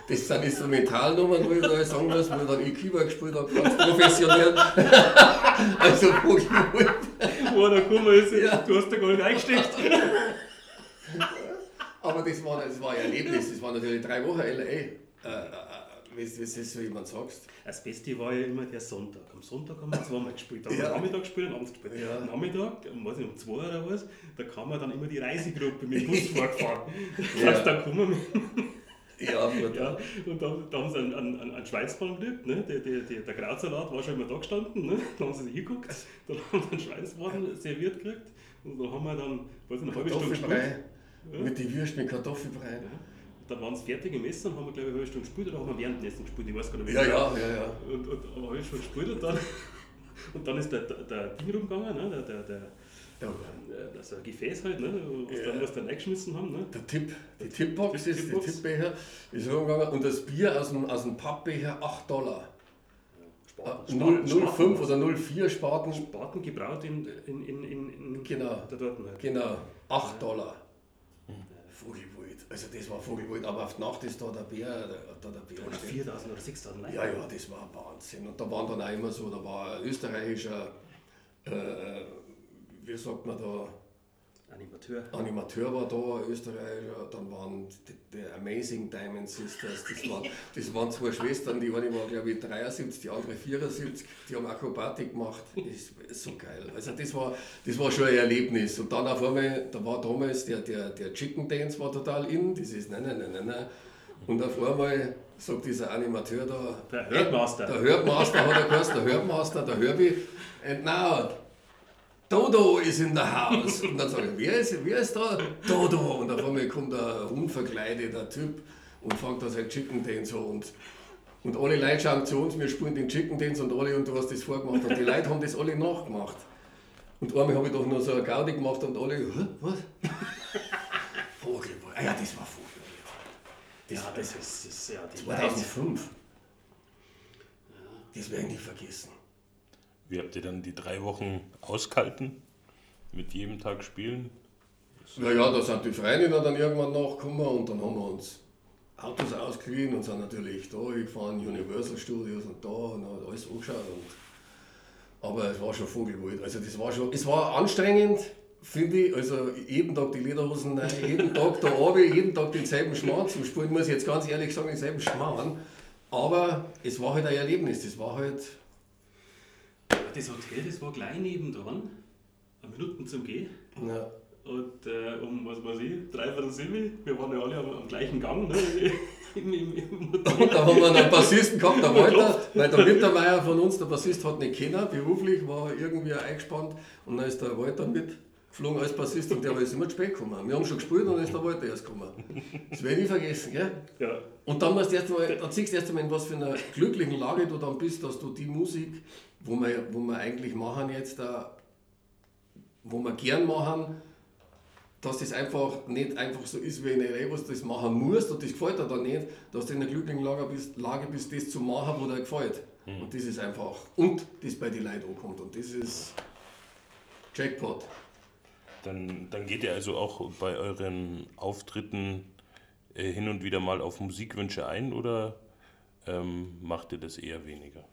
S3: Das sind Instrumentalnummern, wo ich da sagen muss, wo ich dann ich Keyboard gespielt habe, ganz professionell. also, ich
S2: Wo der gekommen ist,
S3: Ja.
S2: du hast da gar nicht eingesteckt.
S3: Aber das war, das war ein Erlebnis, das war natürlich drei Wochen LA. Wie wie du so jemand sagst.
S2: Das Beste war ja immer der Sonntag. Am Sonntag haben wir zweimal gespielt. Da haben wir
S3: Ja.
S2: am Nachmittag gespielt und abends gespielt.
S3: Ja.
S2: Am Nachmittag, um, weiß nicht, um zwei oder was, da kam man dann immer die Reisegruppe mit dem Bus vorgefahren.
S3: Ja.
S2: Ja. dann kommen wir,
S3: Ja, brutal.
S2: ja, und da, da haben sie einen, einen, einen Schweinsbraten gekriegt. Ne? Der, der, der, der Krautsalat war schon immer da gestanden. Ne? Da haben sie sich hingeguckt, dann haben sie einen Schweinsbraten serviert gekriegt. Und dann haben wir dann, weiß nicht, eine halbe Stunde gespielt.
S3: Kartoffelbrei. Mit den Würsten mit Kartoffelbrei.
S2: Ja. Dann waren sie fertig im Essen, haben wir glaube ich eine halbe Stunde gespielt oder haben wir während dem Essen gespielt, ich weiß gar nicht
S3: Ja,
S2: mehr.
S3: ja, ja, ja.
S2: Und, und aber habe ich schon gespielt und dann, und dann ist der, der, der Ding rumgegangen, ne? der, der, der,
S3: Ja.
S2: der, also ein Gefäß halt, ne? was,
S3: Ja.
S2: dann, was dann eingeschmissen haben. Ne?
S3: Der Tipp, die Tippbox
S2: Die
S3: ist, die
S2: Tippbox.
S3: Tippbecher ist rumgegangen und das Bier aus dem, aus dem Pappbecher 8 Dollar.
S2: Spaten,
S3: 0,
S2: Spaten,
S3: 05 oder 04 Spaten.
S2: Spaten gebraut in, in, in, in, in
S3: Genau.
S2: da dort halt.
S3: Genau, 8 Dollar. Vogelwild. Also das war Vogelwild, aber auf die Nacht ist da der Bär, da der Bär.
S2: Oder
S3: steht.
S2: 4000 oder 6000 Leute.
S3: Ja, ja, das war Wahnsinn. Und da waren dann auch immer so, da war ein österreichischer, äh, wie sagt man da,
S2: Animateur.
S3: Animateur war da, Österreicher, dann waren die, die Amazing Diamond Sisters, das waren, das waren zwei Schwestern, die eine war glaube ich 73, die andere 74, die haben Akrobatik gemacht, das ist so geil. Also das war, das war schon ein Erlebnis. Und dann auf einmal, da war damals der, der, der Chicken Dance war total in, das ist nein, nein, nein, nein, nein. Und auf einmal sagt dieser Animateur da,
S2: Der Herdmaster.
S3: der Herdmaster hat er geheißen, der Herdmaster, der Herbie, and now Dodo is in the house. Und dann sage ich, wer ist, wer ist da? Dodo. Und auf einmal kommt ein unverkleideter Typ und fängt da sein Chicken Dance an. Und, und alle Leute schauen zu uns, wir spielen den Chicken Dance und alle, und du hast das vorgemacht. Und die Leute haben das alle nachgemacht. Und einmal habe ich doch noch so eine Gaudi gemacht und alle, Hä, was? Vogelwald. Ah ja, das war Vogelwald.
S2: ja, das ist, das ist ja die
S3: 2005. Das werde ich nicht vergessen.
S1: Wie habt ihr dann die drei Wochen ausgehalten? Mit jedem Tag spielen?
S3: Ja, ja, da sind die Freunde dann irgendwann nachgekommen und dann haben wir uns Autos ausgeliehen und sind natürlich da gefahren, Universal Studios und da und alles angeschaut. Und, aber es war schon Vogelwild. Also das war schon, es war anstrengend, finde ich. Also jeden Tag die Lederhosen rein, jeden Tag da oben, jeden Tag denselben Schmarrn zum Spielen, muss ich jetzt ganz ehrlich sagen, denselben Schmarrn. Aber es war halt ein Erlebnis, das war halt,
S2: das Hotel, das war gleich nebendran, eine Minuten zum Gehen.
S3: Ja.
S2: Und äh, um, was weiß ich, dreiviertel sieben, wir waren ja alle am, am gleichen Gang, ne? Im, im, im
S3: Und da haben wir einen Bassisten gehabt, der Walter, weil der Mittermeier von uns, der Bassist, hat nicht kennen, beruflich war er irgendwie eingespannt und dann ist der Walter mitgeflogen als Bassist und der ist immer zu spät gekommen. Wir haben schon gespielt und dann ist der Walter erst gekommen. Das werde ich nie vergessen, gell?
S2: Ja.
S3: Und dann, musst du erst mal, dann siehst du erst einmal, in was für einer glücklichen Lage du dann bist, dass du die Musik, wo wir, wo wir eigentlich machen jetzt, da, wo wir gern machen, dass das einfach nicht einfach so ist wie in LA, wo du das machen musst und das gefällt dir dann nicht, dass du in einer glücklichen Lage bist, Lage bist das zu machen, wo dir gefällt. Und das ist einfach, und das bei den Leuten ankommt. Und das ist Jackpot.
S1: Dann, dann geht ihr also auch bei euren Auftritten äh, hin und wieder mal auf Musikwünsche ein oder ähm, macht ihr das eher weniger?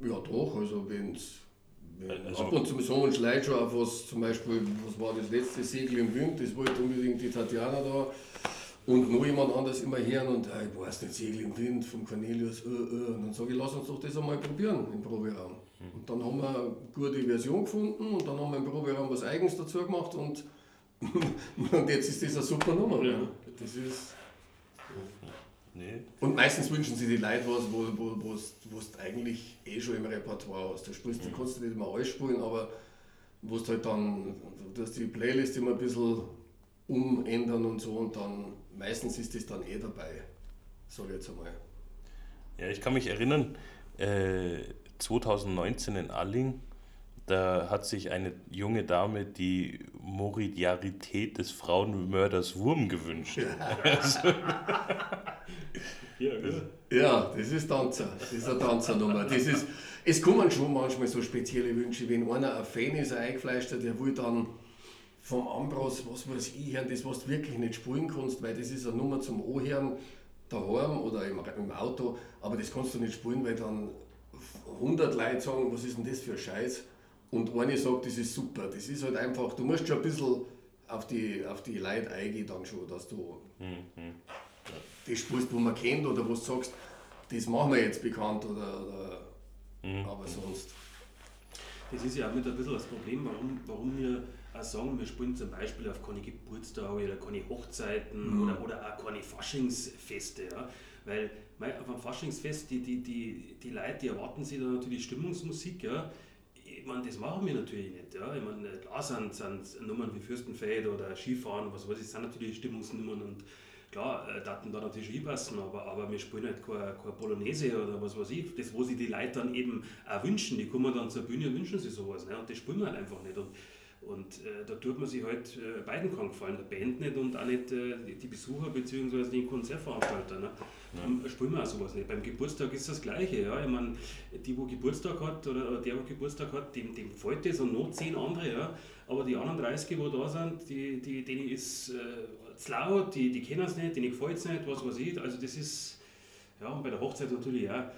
S3: Ja, doch, also wenn's, wenn
S1: Also-
S3: ab und zu sagen uns Leute schon auf was, zum Beispiel, was war das letzte Segel im Wind, das wollte unbedingt die Tatjana da und noch jemand anders immer hören und äh, ich weiß nicht, Segel im Wind von Cornelius, äh, äh. und dann sage ich, lass uns doch das einmal probieren im Proberaum. Und dann haben wir eine gute Version gefunden und dann haben wir im Proberaum was Eigens dazu gemacht und, und jetzt ist das eine super Nummer.
S2: Ja.
S3: Das ist,
S1: Nee.
S3: und meistens wünschen sich die Leute was, wo, wo, wo's- wo's du eigentlich eh schon im Repertoire hast. Du spielst, du kannst du nicht immer alles spielen, aber wo du halt dann, du hast die Playlist immer ein bisschen umändern und so und dann meistens ist das dann eh dabei, sag ich jetzt einmal.
S1: Ja, ich kann mich erinnern, äh, 2019 in Alling, da hat sich eine junge Dame die Moridiarität des Frauenmörders Wurm gewünscht.
S2: Ja, ja.
S3: Ja, das ist Tanzer. Das ist eine Tanzernummer. Das ist, es kommen schon manchmal so spezielle Wünsche, wenn einer ein Fan ist, ein Eingefleischter, der will dann vom Ambros, was weiß ich, hören, das, was du wirklich nicht spielen kannst, weil das ist eine Nummer zum Anhören daheim oder im, im Auto, aber das kannst du nicht spielen, weil dann 100 Leute sagen, was ist denn das für ein Scheiß? Und eine sagt, das ist super. Das ist halt einfach, du musst schon ein bisschen auf die, auf die Leute eingehen dann schon, dass du das spielst, wo man kennt oder wo du sagst, das machen wir jetzt bekannt oder, oder aber sonst.
S2: Das ist ja auch mit ein bisschen das Problem, warum, warum wir auch sagen, wir spielen zum Beispiel auf keine Geburtstage oder keine Hochzeiten oder, oder auch keine Faschingsfeste. Ja? Weil mei, auf einem Faschingsfest, die, die, die, die Leute, die erwarten sich da natürlich Stimmungsmusik. Ja? Ich meine, das machen wir natürlich nicht. Ja? Ich meine, klar sind, sind Nummern wie Fürstenfeld oder Skifahren, was weiß ich, sind natürlich Stimmungsnummern und Klar, äh, daten da natürlich reinpassen, aber, aber wir spielen halt keine, keine Polonaise oder was weiß ich. Das, wo sich die Leute dann eben auch wünschen, die kommen dann zur Bühne und wünschen sich sowas. Ne? Und das spielen wir halt einfach nicht. Und, und äh, da tut man sich halt äh, beiden keinen Gefallen, der Band nicht und auch nicht äh, die, die Besucher bzw. den Konzertveranstalter. Ne? Dann spielen wir auch sowas nicht. Beim Geburtstag ist das Gleiche. Ja? Ich meine, die, wo Geburtstag hat oder, der, wo Geburtstag hat, dem, dem gefällt das und noch zehn andere. Ja? Aber die anderen 30, die da sind, die, die, denen ist äh, zu laut, die, die kennen es nicht, denen gefällt es nicht, was weiß ich. Also das ist, ja, und bei der Hochzeit natürlich auch. Äh,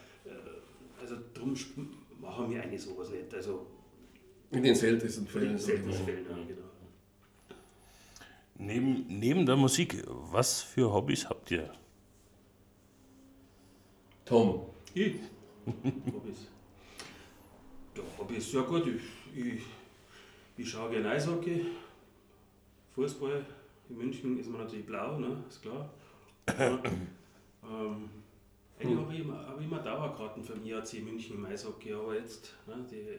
S2: also darum machen wir eigentlich sowas nicht. Also
S3: In den seltensten
S2: in
S3: Fällen.
S2: den
S3: sag ich
S2: seltensten. Fällen, ja, genau.
S1: Neben, neben der Musik, was für Hobbys habt ihr?
S3: Tom,
S2: Ich? Hobbys. Ja, Hobbys, ja gut, ich, ich, ich schaue gerne Eishockey, Fußball. In München ist man natürlich blau, ne? ist klar. Ja, ähm, eigentlich habe ich, immer, hab ich immer Dauerkarten für den IAC München im Eishockey, aber jetzt, ne, die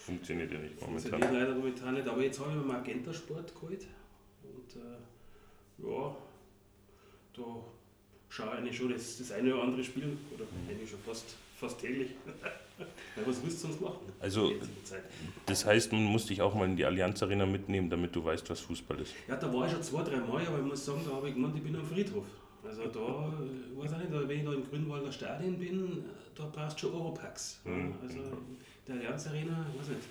S1: Funktioniert ja nicht
S2: funktioniert
S1: momentan.
S2: leider momentan nicht. Aber jetzt habe ich mir Magenta Sport geholt und äh, ja, da schaue ich eigentlich schon das, das eine oder andere Spiel, oder eigentlich schon fast, fast täglich. Was willst du sonst machen?
S1: Also-? Das heißt, man muss dich auch mal in die Allianz Arena mitnehmen, damit du weißt, was Fußball ist.
S2: Ja, da war ich schon zwei, drei Mal, aber ich muss sagen, da habe ich gemeint, ich bin am Friedhof. Also da, äh, weiß ich nicht, wenn ich da im Grünwalder Stadion bin, äh, da brauchst du schon Europacks.
S1: Mhm.
S2: Also der Allianz Arena, weiß nicht.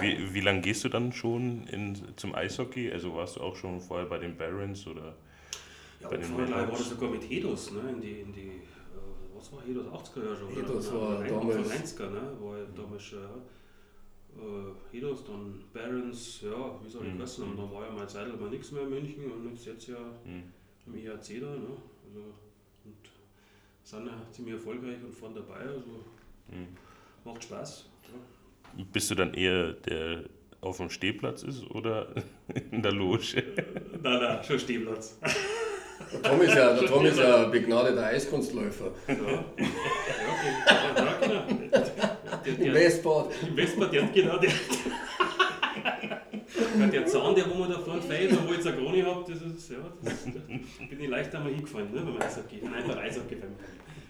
S1: Wie, wie lange gehst du dann schon in, zum Eishockey? Also warst du auch schon vorher bei den Barons oder?
S2: Ja,
S1: Bei den
S2: vorher war das sogar mit Hedos, ne, in die, in die äh, was war Hedos, 80er Jahre schon?
S3: Hedos
S2: Oder
S3: war damals-
S2: 90er, ne, war ja damals schon, ja. Äh, Hedos, dann Barons, ja, wie soll ich
S1: Mhm.
S2: wissen, und dann war ja mal Zeit lang mal nichts mehr in München und jetzt, jetzt ja
S1: Hm.
S2: im IAC da, ne? Also, und sind ja ziemlich erfolgreich und vorne dabei, also
S1: Hm.
S2: macht Spaß.
S1: bist du dann eher der auf dem Stehplatz ist oder in der Loge?
S2: Nein, nein, schon Stehplatz.
S3: Der Tom ist ja, der Tom ist ja ein begnadeter Eiskunstläufer.
S2: Ja, ja, genau. Der,
S3: Im Westbad.
S2: Im Westbad, der hat genau der. Weil der Zahn, der wo man da vorne fällt, wo ich jetzt eine Krone habe, das ist, ja, das, da bin ich leicht einmal hingefallen, ne, wenn man Eishockey, nein, beim Eishockey, beim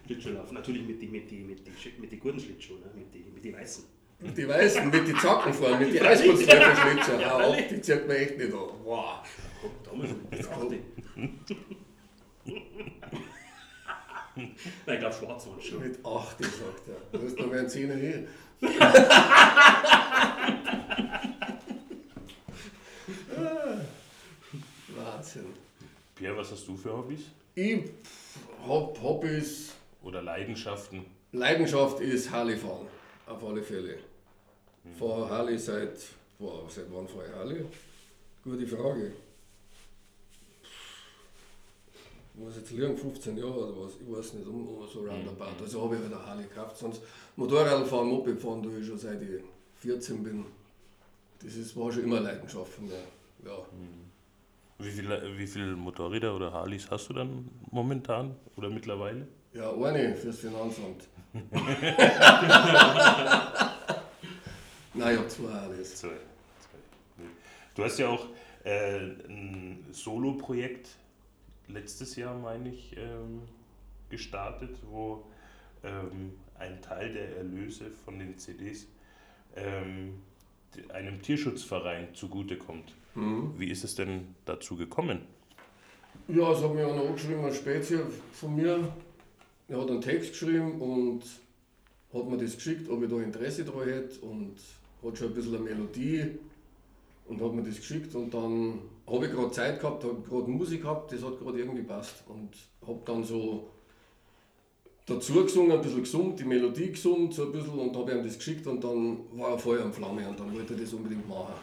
S2: Schlittschuhlaufen. Natürlich mit den mit die, mit die, mit die guten Schlittschuhen, ne, mit den mit die weißen.
S3: Mit die Weißen, mit die Zacken fahren, mit die
S2: freilich.
S3: Eiskunstläufer-Schlitzer.
S2: Ja,
S3: die zieht man echt nicht an. Wow.
S2: Guck, da mal schon, das achte. Nein, ich glaube schwarz waren schon.
S3: Mit 8, sagt er. Du hast noch einen Zehner hier. Wahnsinn.
S1: Pierre, was hast du für Hobbys?
S3: Ich hab Hobbys.
S1: Oder Leidenschaften?
S3: Leidenschaft ist Harley fahren. Auf alle Fälle. Fahre Harley seit. Boah, seit wann fahre ich Harley? Gute Frage. Was jetzt liegen, 15 Jahre oder was? Ich weiß nicht, um, um so roundabout. Also habe ich halt eine Harley gekauft. Sonst Motorrad fahren, Moped fahren tue ich schon seit ich 14 bin. Das ist, war schon immer Leidenschaft von mir. Ja.
S1: Wie viele wie viel Motorräder oder Harleys hast du dann momentan oder mittlerweile?
S3: Ja, eine fürs Finanzamt. Nein, ich habe zwei Harleys.
S1: Zwei. Zwei. Du hast ja auch äh, ein Solo-Projekt letztes Jahr, meine ich, ähm, gestartet, wo ähm, ein Teil der Erlöse von den CDs ähm, einem Tierschutzverein zugutekommt.
S3: Mhm.
S1: Wie ist es denn dazu gekommen?
S3: Ja, es hat mir einer angeschrieben, ein Spezier von mir. Er hat einen Text geschrieben und hat mir das geschickt, ob ich da Interesse daran hätte und hat schon ein bisschen eine Melodie und hat mir das geschickt und dann habe ich gerade Zeit gehabt, habe gerade Musik gehabt, das hat gerade irgendwie passt und habe dann so dazu gesungen, ein bisschen gesummt, die Melodie gesummt so ein bisschen und habe ihm das geschickt und dann war er Feuer und Flamme und dann wollte er das unbedingt machen.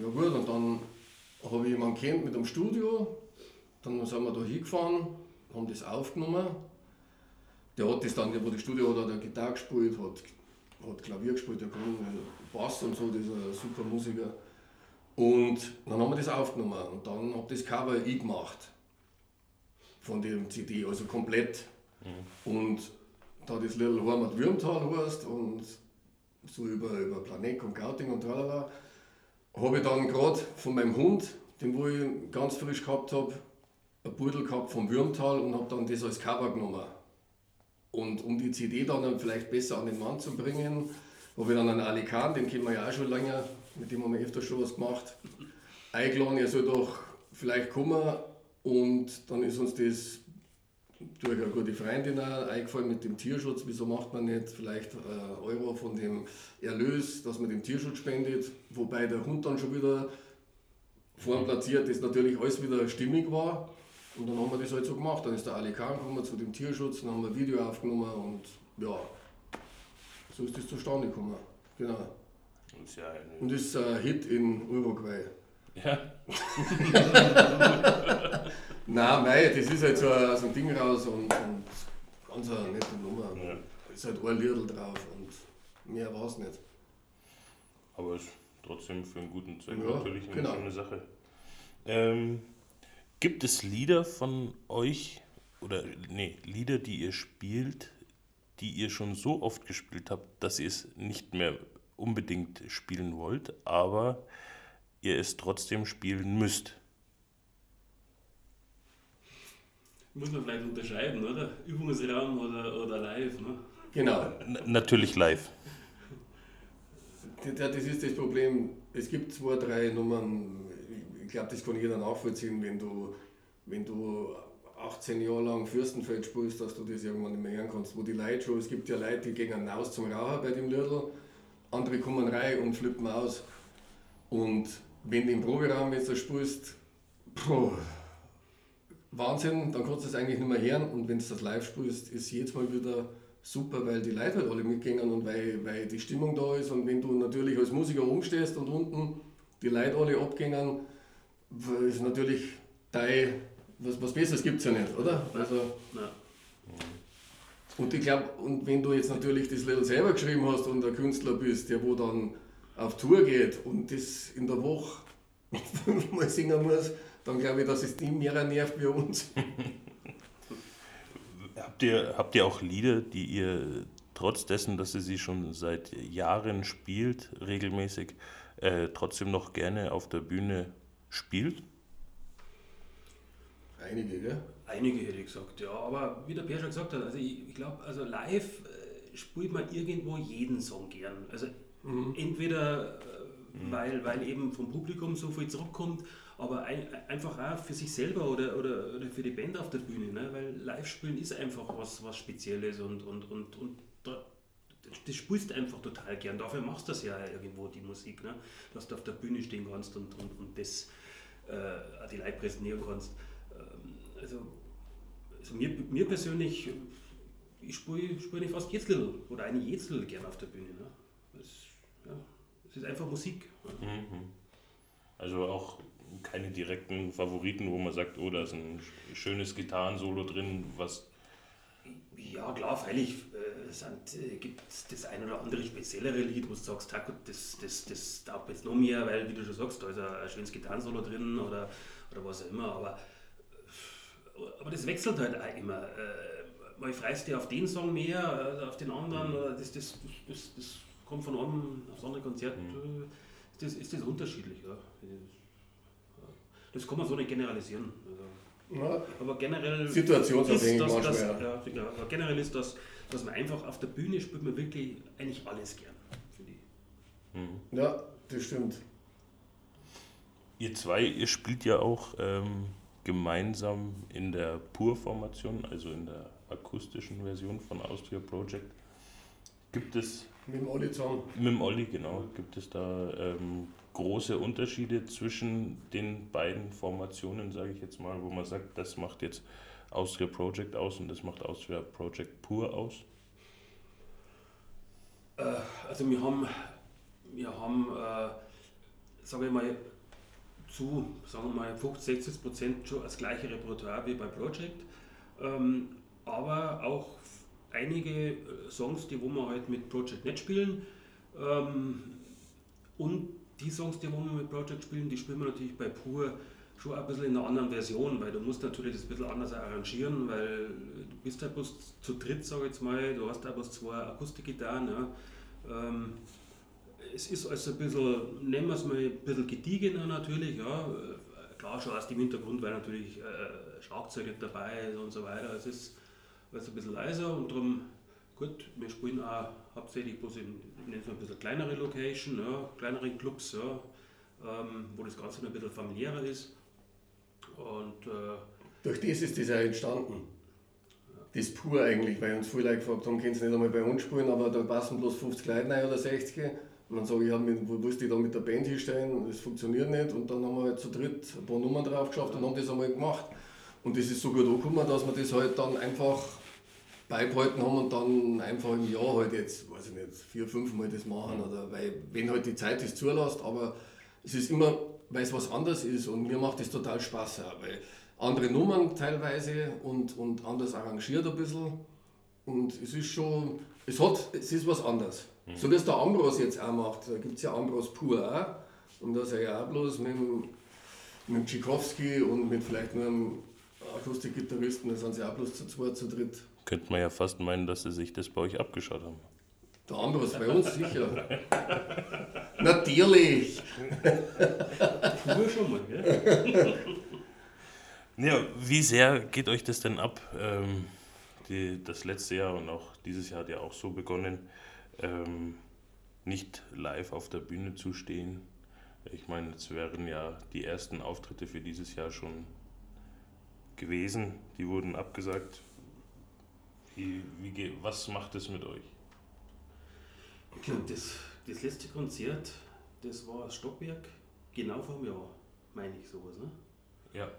S3: Ja gut, und dann habe ich jemanden kennt mit dem Studio, dann sind wir da hingefahren, haben das aufgenommen. Der hat das dann, der wo das Studio hat, hat er Gitarre gespielt, hat, hat Klavier gespielt, der Bass und so, dieser super Musiker. Und dann haben wir das aufgenommen und dann habe das Cover ich gemacht von dem CD, also komplett. Und da das Little Heimat Würmtal heißt und so über, über Planet und Gauting und tralala, habe ich dann gerade von meinem Hund, den wo ich ganz frisch gehabt habe, ein Pudel gehabt vom Würmtal und habe dann das als Cover genommen. Und um die CD dann vielleicht besser an den Mann zu bringen, habe ich dann einen Ali Khan, den kennen wir ja auch schon länger, mit dem haben wir öfter schon was gemacht, eingeladen, er soll doch vielleicht kommen und dann ist uns das durch eine gute Freundin auch eingefallen mit dem Tierschutz. Wieso macht man nicht vielleicht äh, Euro von dem Erlös, dass man dem Tierschutz spendet? Wobei der Hund dann schon wieder vorn platziert, das natürlich alles wieder stimmig war. Und dann haben wir das halt so gemacht. Dann ist der Ali Khan gekommen zu dem Tierschutz, dann haben wir ein Video aufgenommen und ja, so ist das zustande gekommen. Genau.
S1: Ja eine,
S3: Und ist ein Hit in Uruguay.
S1: ja,
S3: Nein, mei, das ist halt so aus dem Ding raus und, und ganz eine nette Nummer.
S1: Ja.
S3: ist halt ein Liedl drauf und mehr war es nicht.
S1: aber ist trotzdem für einen guten Zweck
S3: Ja,
S1: natürlich eine
S3: genau.
S1: schöne Sache. Ähm, gibt es Lieder von euch oder nee, Lieder, die ihr spielt, die ihr schon so oft gespielt habt, dass ihr es nicht mehr unbedingt spielen wollt, aber ihr es trotzdem spielen müsst?
S2: Muss man vielleicht unterscheiden, oder? Übungsraum oder, oder live, ne?
S3: Genau,
S1: N natürlich live.
S3: D- das ist das Problem. Es gibt zwei, drei Nummern, ich glaube, das kann jeder nachvollziehen, wenn du, wenn du 18 Jahre lang Fürstenfeld spielst, dass du das irgendwann nicht mehr hören kannst. Wo die Leute schon, es gibt ja Leute, die gehen raus zum Rauchen bei dem Liedl, andere kommen rein und flippen aus. Und wenn du im Proberaum jetzt spielst, puh, Wahnsinn, dann kannst du es eigentlich nicht mehr hören. Und wenn du das live spielst, ist jedes Mal wieder super, weil die Leute halt alle mitgehen und weil, weil die Stimmung da ist. Und wenn du natürlich als Musiker umstehst und unten die Leute alle abgehen, ist natürlich dein, was, was Besseres gibt es ja nicht, oder? Also,
S2: Nein.
S3: Und ich glaube, und wenn du jetzt natürlich das Lied selber geschrieben hast und ein Künstler bist, der wo dann auf Tour geht und das in der Woche fünfmal singen muss, dann glaube ich, dass es ihm mehr nervt wie uns.
S1: habt, ihr, habt ihr auch Lieder, die ihr trotz dessen, dass ihr sie schon seit Jahren spielt, regelmäßig, äh, trotzdem noch gerne auf der Bühne spielt?
S3: Einige, gell?
S2: Einige hätte ich gesagt, ja. Aber wie der Bär schon gesagt hat, also ich, ich glaube, also live äh, spielt man irgendwo jeden Song gern. Also mhm. entweder äh, mhm. weil, weil eben vom Publikum so viel zurückkommt, aber ein, einfach auch für sich selber oder, oder, oder für die Band auf der Bühne. Ne? Weil Live-Spielen ist einfach was, was Spezielles und, und, und, und das spielst du einfach total gern. Dafür machst du das ja irgendwo, die Musik. Ne? Dass du auf der Bühne stehen kannst und, und, und das äh, die Leute präsentieren kannst. Also, also mir, mir persönlich, ich spiele spiel fast jetzt oder eine jetzt gern auf der Bühne. Ne? Das, ja, das ist einfach Musik.
S1: Mhm. Also auch keine direkten Favoriten, wo man sagt, oh, da ist ein schönes Gitarrensolo drin, was.
S2: Ja, klar, freilich äh, äh gibt es das ein oder andere speziellere Lied, wo du sagst, das, das, das taugt jetzt noch mehr, weil, wie du schon sagst, da ist ein schönes Gitarrensolo drin oder, oder was auch immer. Aber, aber das wechselt halt auch immer. Äh, mal freust du auf den Song mehr, äh, auf den anderen, oder das, das, das, das kommt von einem aufs andere Konzert. Mhm. Ist, das, ist das unterschiedlich. Ja. Das kann man so nicht generalisieren. Also, ja, aber generell
S3: situationsabhängig
S2: ist das, das, ja, ja, aber generell ist das, dass man einfach auf der Bühne spielt man wirklich eigentlich alles gern.
S3: Mhm. Ja, das stimmt.
S1: Ihr zwei, ihr spielt ja auch ähm, gemeinsam in der Pur-Formation, also in der akustischen Version von Austria Project. Gibt es.
S3: Mit dem Olli zusammen.
S1: Mit dem Olli, genau. Gibt es da ähm, große Unterschiede zwischen den beiden Formationen, sage ich jetzt mal, wo man sagt, das macht jetzt Austria Project aus und das macht Austria Project pur aus?
S2: Äh, also wir haben, wir haben äh, sage ich mal, zu sagen wir mal 50, 60 Prozent schon das gleiche Repertoire wie bei Project, ähm, aber auch einige äh, Songs, die wo wir halt mit Project nicht spielen ähm, und die Songs, die wir mit Project spielen, die spielen wir natürlich bei Pur schon ein bisschen in einer anderen Version, weil du musst natürlich das ein bisschen anders arrangieren, weil du bist halt bloß zu dritt, sag ich jetzt mal, du hast da bloß zwei Akustikgitarren. Ja. Ähm, es ist also ein bisschen, nennen wir es mal, ein bisschen gediegener natürlich, ja. Klar, schon aus dem Hintergrund, weil natürlich äh, Schlagzeug nicht dabei ist und so weiter. Es ist also ein bisschen leiser und darum, gut, wir spielen auch hauptsächlich bloß in, nenne es mal ein bisschen kleinere Location, ja, kleinere Clubs, ja, ähm, wo das Ganze noch ein bisschen familiärer ist. Und, äh,
S3: Durch das ist das auch entstanden. Das pur eigentlich, weil uns viele Leute gefragt haben, können Sie nicht einmal bei uns spielen, aber da passen bloß 50 Leute rein oder 60. Und dann sage ich, ja, wo willst du da mit der Band hinstellen? Das funktioniert nicht. Und dann haben wir halt zu dritt ein paar Nummern drauf geschafft und haben das einmal gemacht. Und das ist so gut angekommen, dass wir das halt dann einfach beibehalten haben und dann einfach im Jahr halt jetzt, weiß ich nicht, vier, fünf Mal das machen. Oder weil, wenn halt die Zeit das zulässt, aber es ist immer, weil es was anderes ist und mir macht das total Spaß auch, weil andere Nummern teilweise und, und anders arrangiert ein bisschen. Und es ist schon, es hat, es ist was anderes. Mhm. So wie es der Ambros jetzt auch macht, da gibt es ja Ambros pur auch. Und da ist er ja auch bloß mit dem, mit dem Tchaikovsky und mit vielleicht nur einem Akustikgitarristen, da sind sie auch bloß zu zweit, zu dritt.
S1: Könnte man ja fast meinen, dass sie sich das bei euch abgeschaut haben.
S3: Der Ambros bei uns sicher. Natürlich!
S2: Pur schon mal, gell?
S1: Ja, wie sehr geht euch das denn ab? Ähm, die, das letzte Jahr und auch dieses Jahr hat ja auch so begonnen, ähm, nicht live auf der Bühne zu stehen. Ich meine, es wären ja die ersten Auftritte für dieses Jahr schon gewesen. Die wurden abgesagt. Wie, wie, was macht es mit euch?
S2: Ich glaube, das, das letzte Konzert, das war Stockwerk, genau vor einem Jahr, meine ich sowas, ne?
S1: Ja.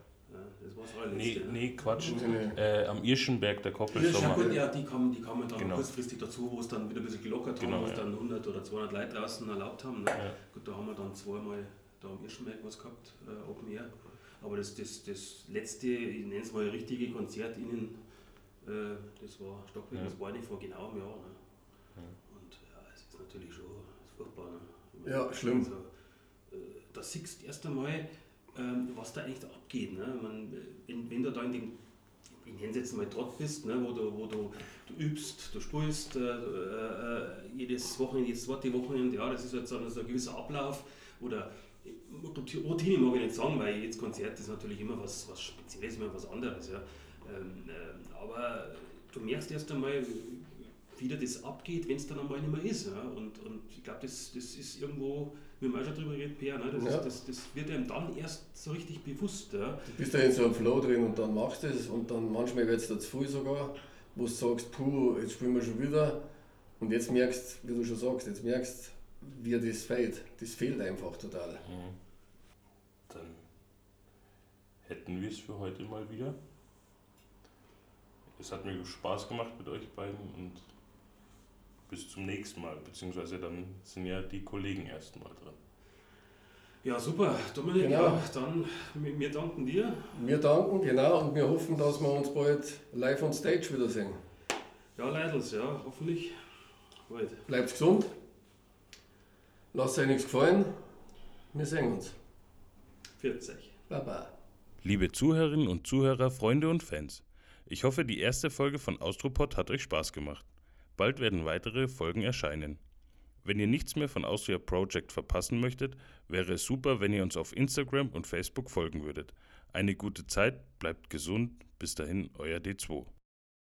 S1: Nee, nee, Quatsch. Äh, am Irschenberg, der Koppelsommer.
S2: Ja, gut, ja, die kamen, die kamen dann genau. kurzfristig dazu, wo es dann wieder ein bisschen gelockert genau, haben, wo es ja. dann 100 oder 200 Leute draußen erlaubt haben. Ne? Ja. Gut, da haben wir dann zweimal da am Irschenberg was gehabt, äh, Open Air. Aber das, das, das letzte, ich nenne es mal richtige Konzert innen, Äh, das war Stockwerk, ja. das war nicht vor genau einem Jahr. Ne? Und ja, es ist natürlich schon furchtbar. Ne?
S3: Ja, schlimm. Also,
S2: äh, da siehst du erst einmal, ähm, was da eigentlich da abgeht. Ne? Man, wenn, wenn du da in dem ich nenne mal Trott bist, ne, wo, du, wo du, du übst, du spielst äh, äh, jedes Wochenende, jedes zweite Wochenende, ja, das ist jetzt so ein, so ein gewisser Ablauf. Oder Routine mag ich nicht sagen, weil jetzt Konzert ist natürlich immer was, was Spezielles, immer was anderes. Ja. Ähm, äh, aber du merkst erst einmal, wie das abgeht, wenn es dann einmal nicht mehr ist. Ja. Und, und ich glaube, das, das ist irgendwo wir haben auch schon drüber geredet, Per, ne? das, ja. ist, das, das, wird einem dann erst so richtig bewusst. Ja?
S3: Du bist da in so einem Flow drin und dann machst du es und dann manchmal wird es da zu viel sogar, wo du sagst, puh, jetzt spielen wir schon wieder und jetzt merkst, wie du schon sagst, jetzt merkst, wie das fehlt. Das fehlt einfach total. Mhm.
S1: Dann hätten wir es für heute mal wieder. Es hat mir Spaß gemacht mit euch beiden und bis zum nächsten Mal, beziehungsweise dann sind ja die Kollegen erst mal dran.
S2: Ja, super. Dominik, genau. ja, dann wir danken dir.
S3: Wir danken, genau, und wir hoffen, dass wir uns bald live on stage wiedersehen.
S2: Ja, Leidels, ja, hoffentlich bald.
S3: Bleibt gesund, lasst euch nichts gefallen, wir sehen uns.
S2: 40.
S3: Baba.
S1: Liebe Zuhörerinnen und Zuhörer, Freunde und Fans, ich hoffe, die erste Folge von Austropod hat euch Spaß gemacht. Bald werden weitere Folgen erscheinen. Wenn ihr nichts mehr von Austria Project verpassen möchtet, wäre es super, wenn ihr uns auf Instagram und Facebook folgen würdet. Eine gute Zeit, bleibt gesund, bis dahin, euer D2.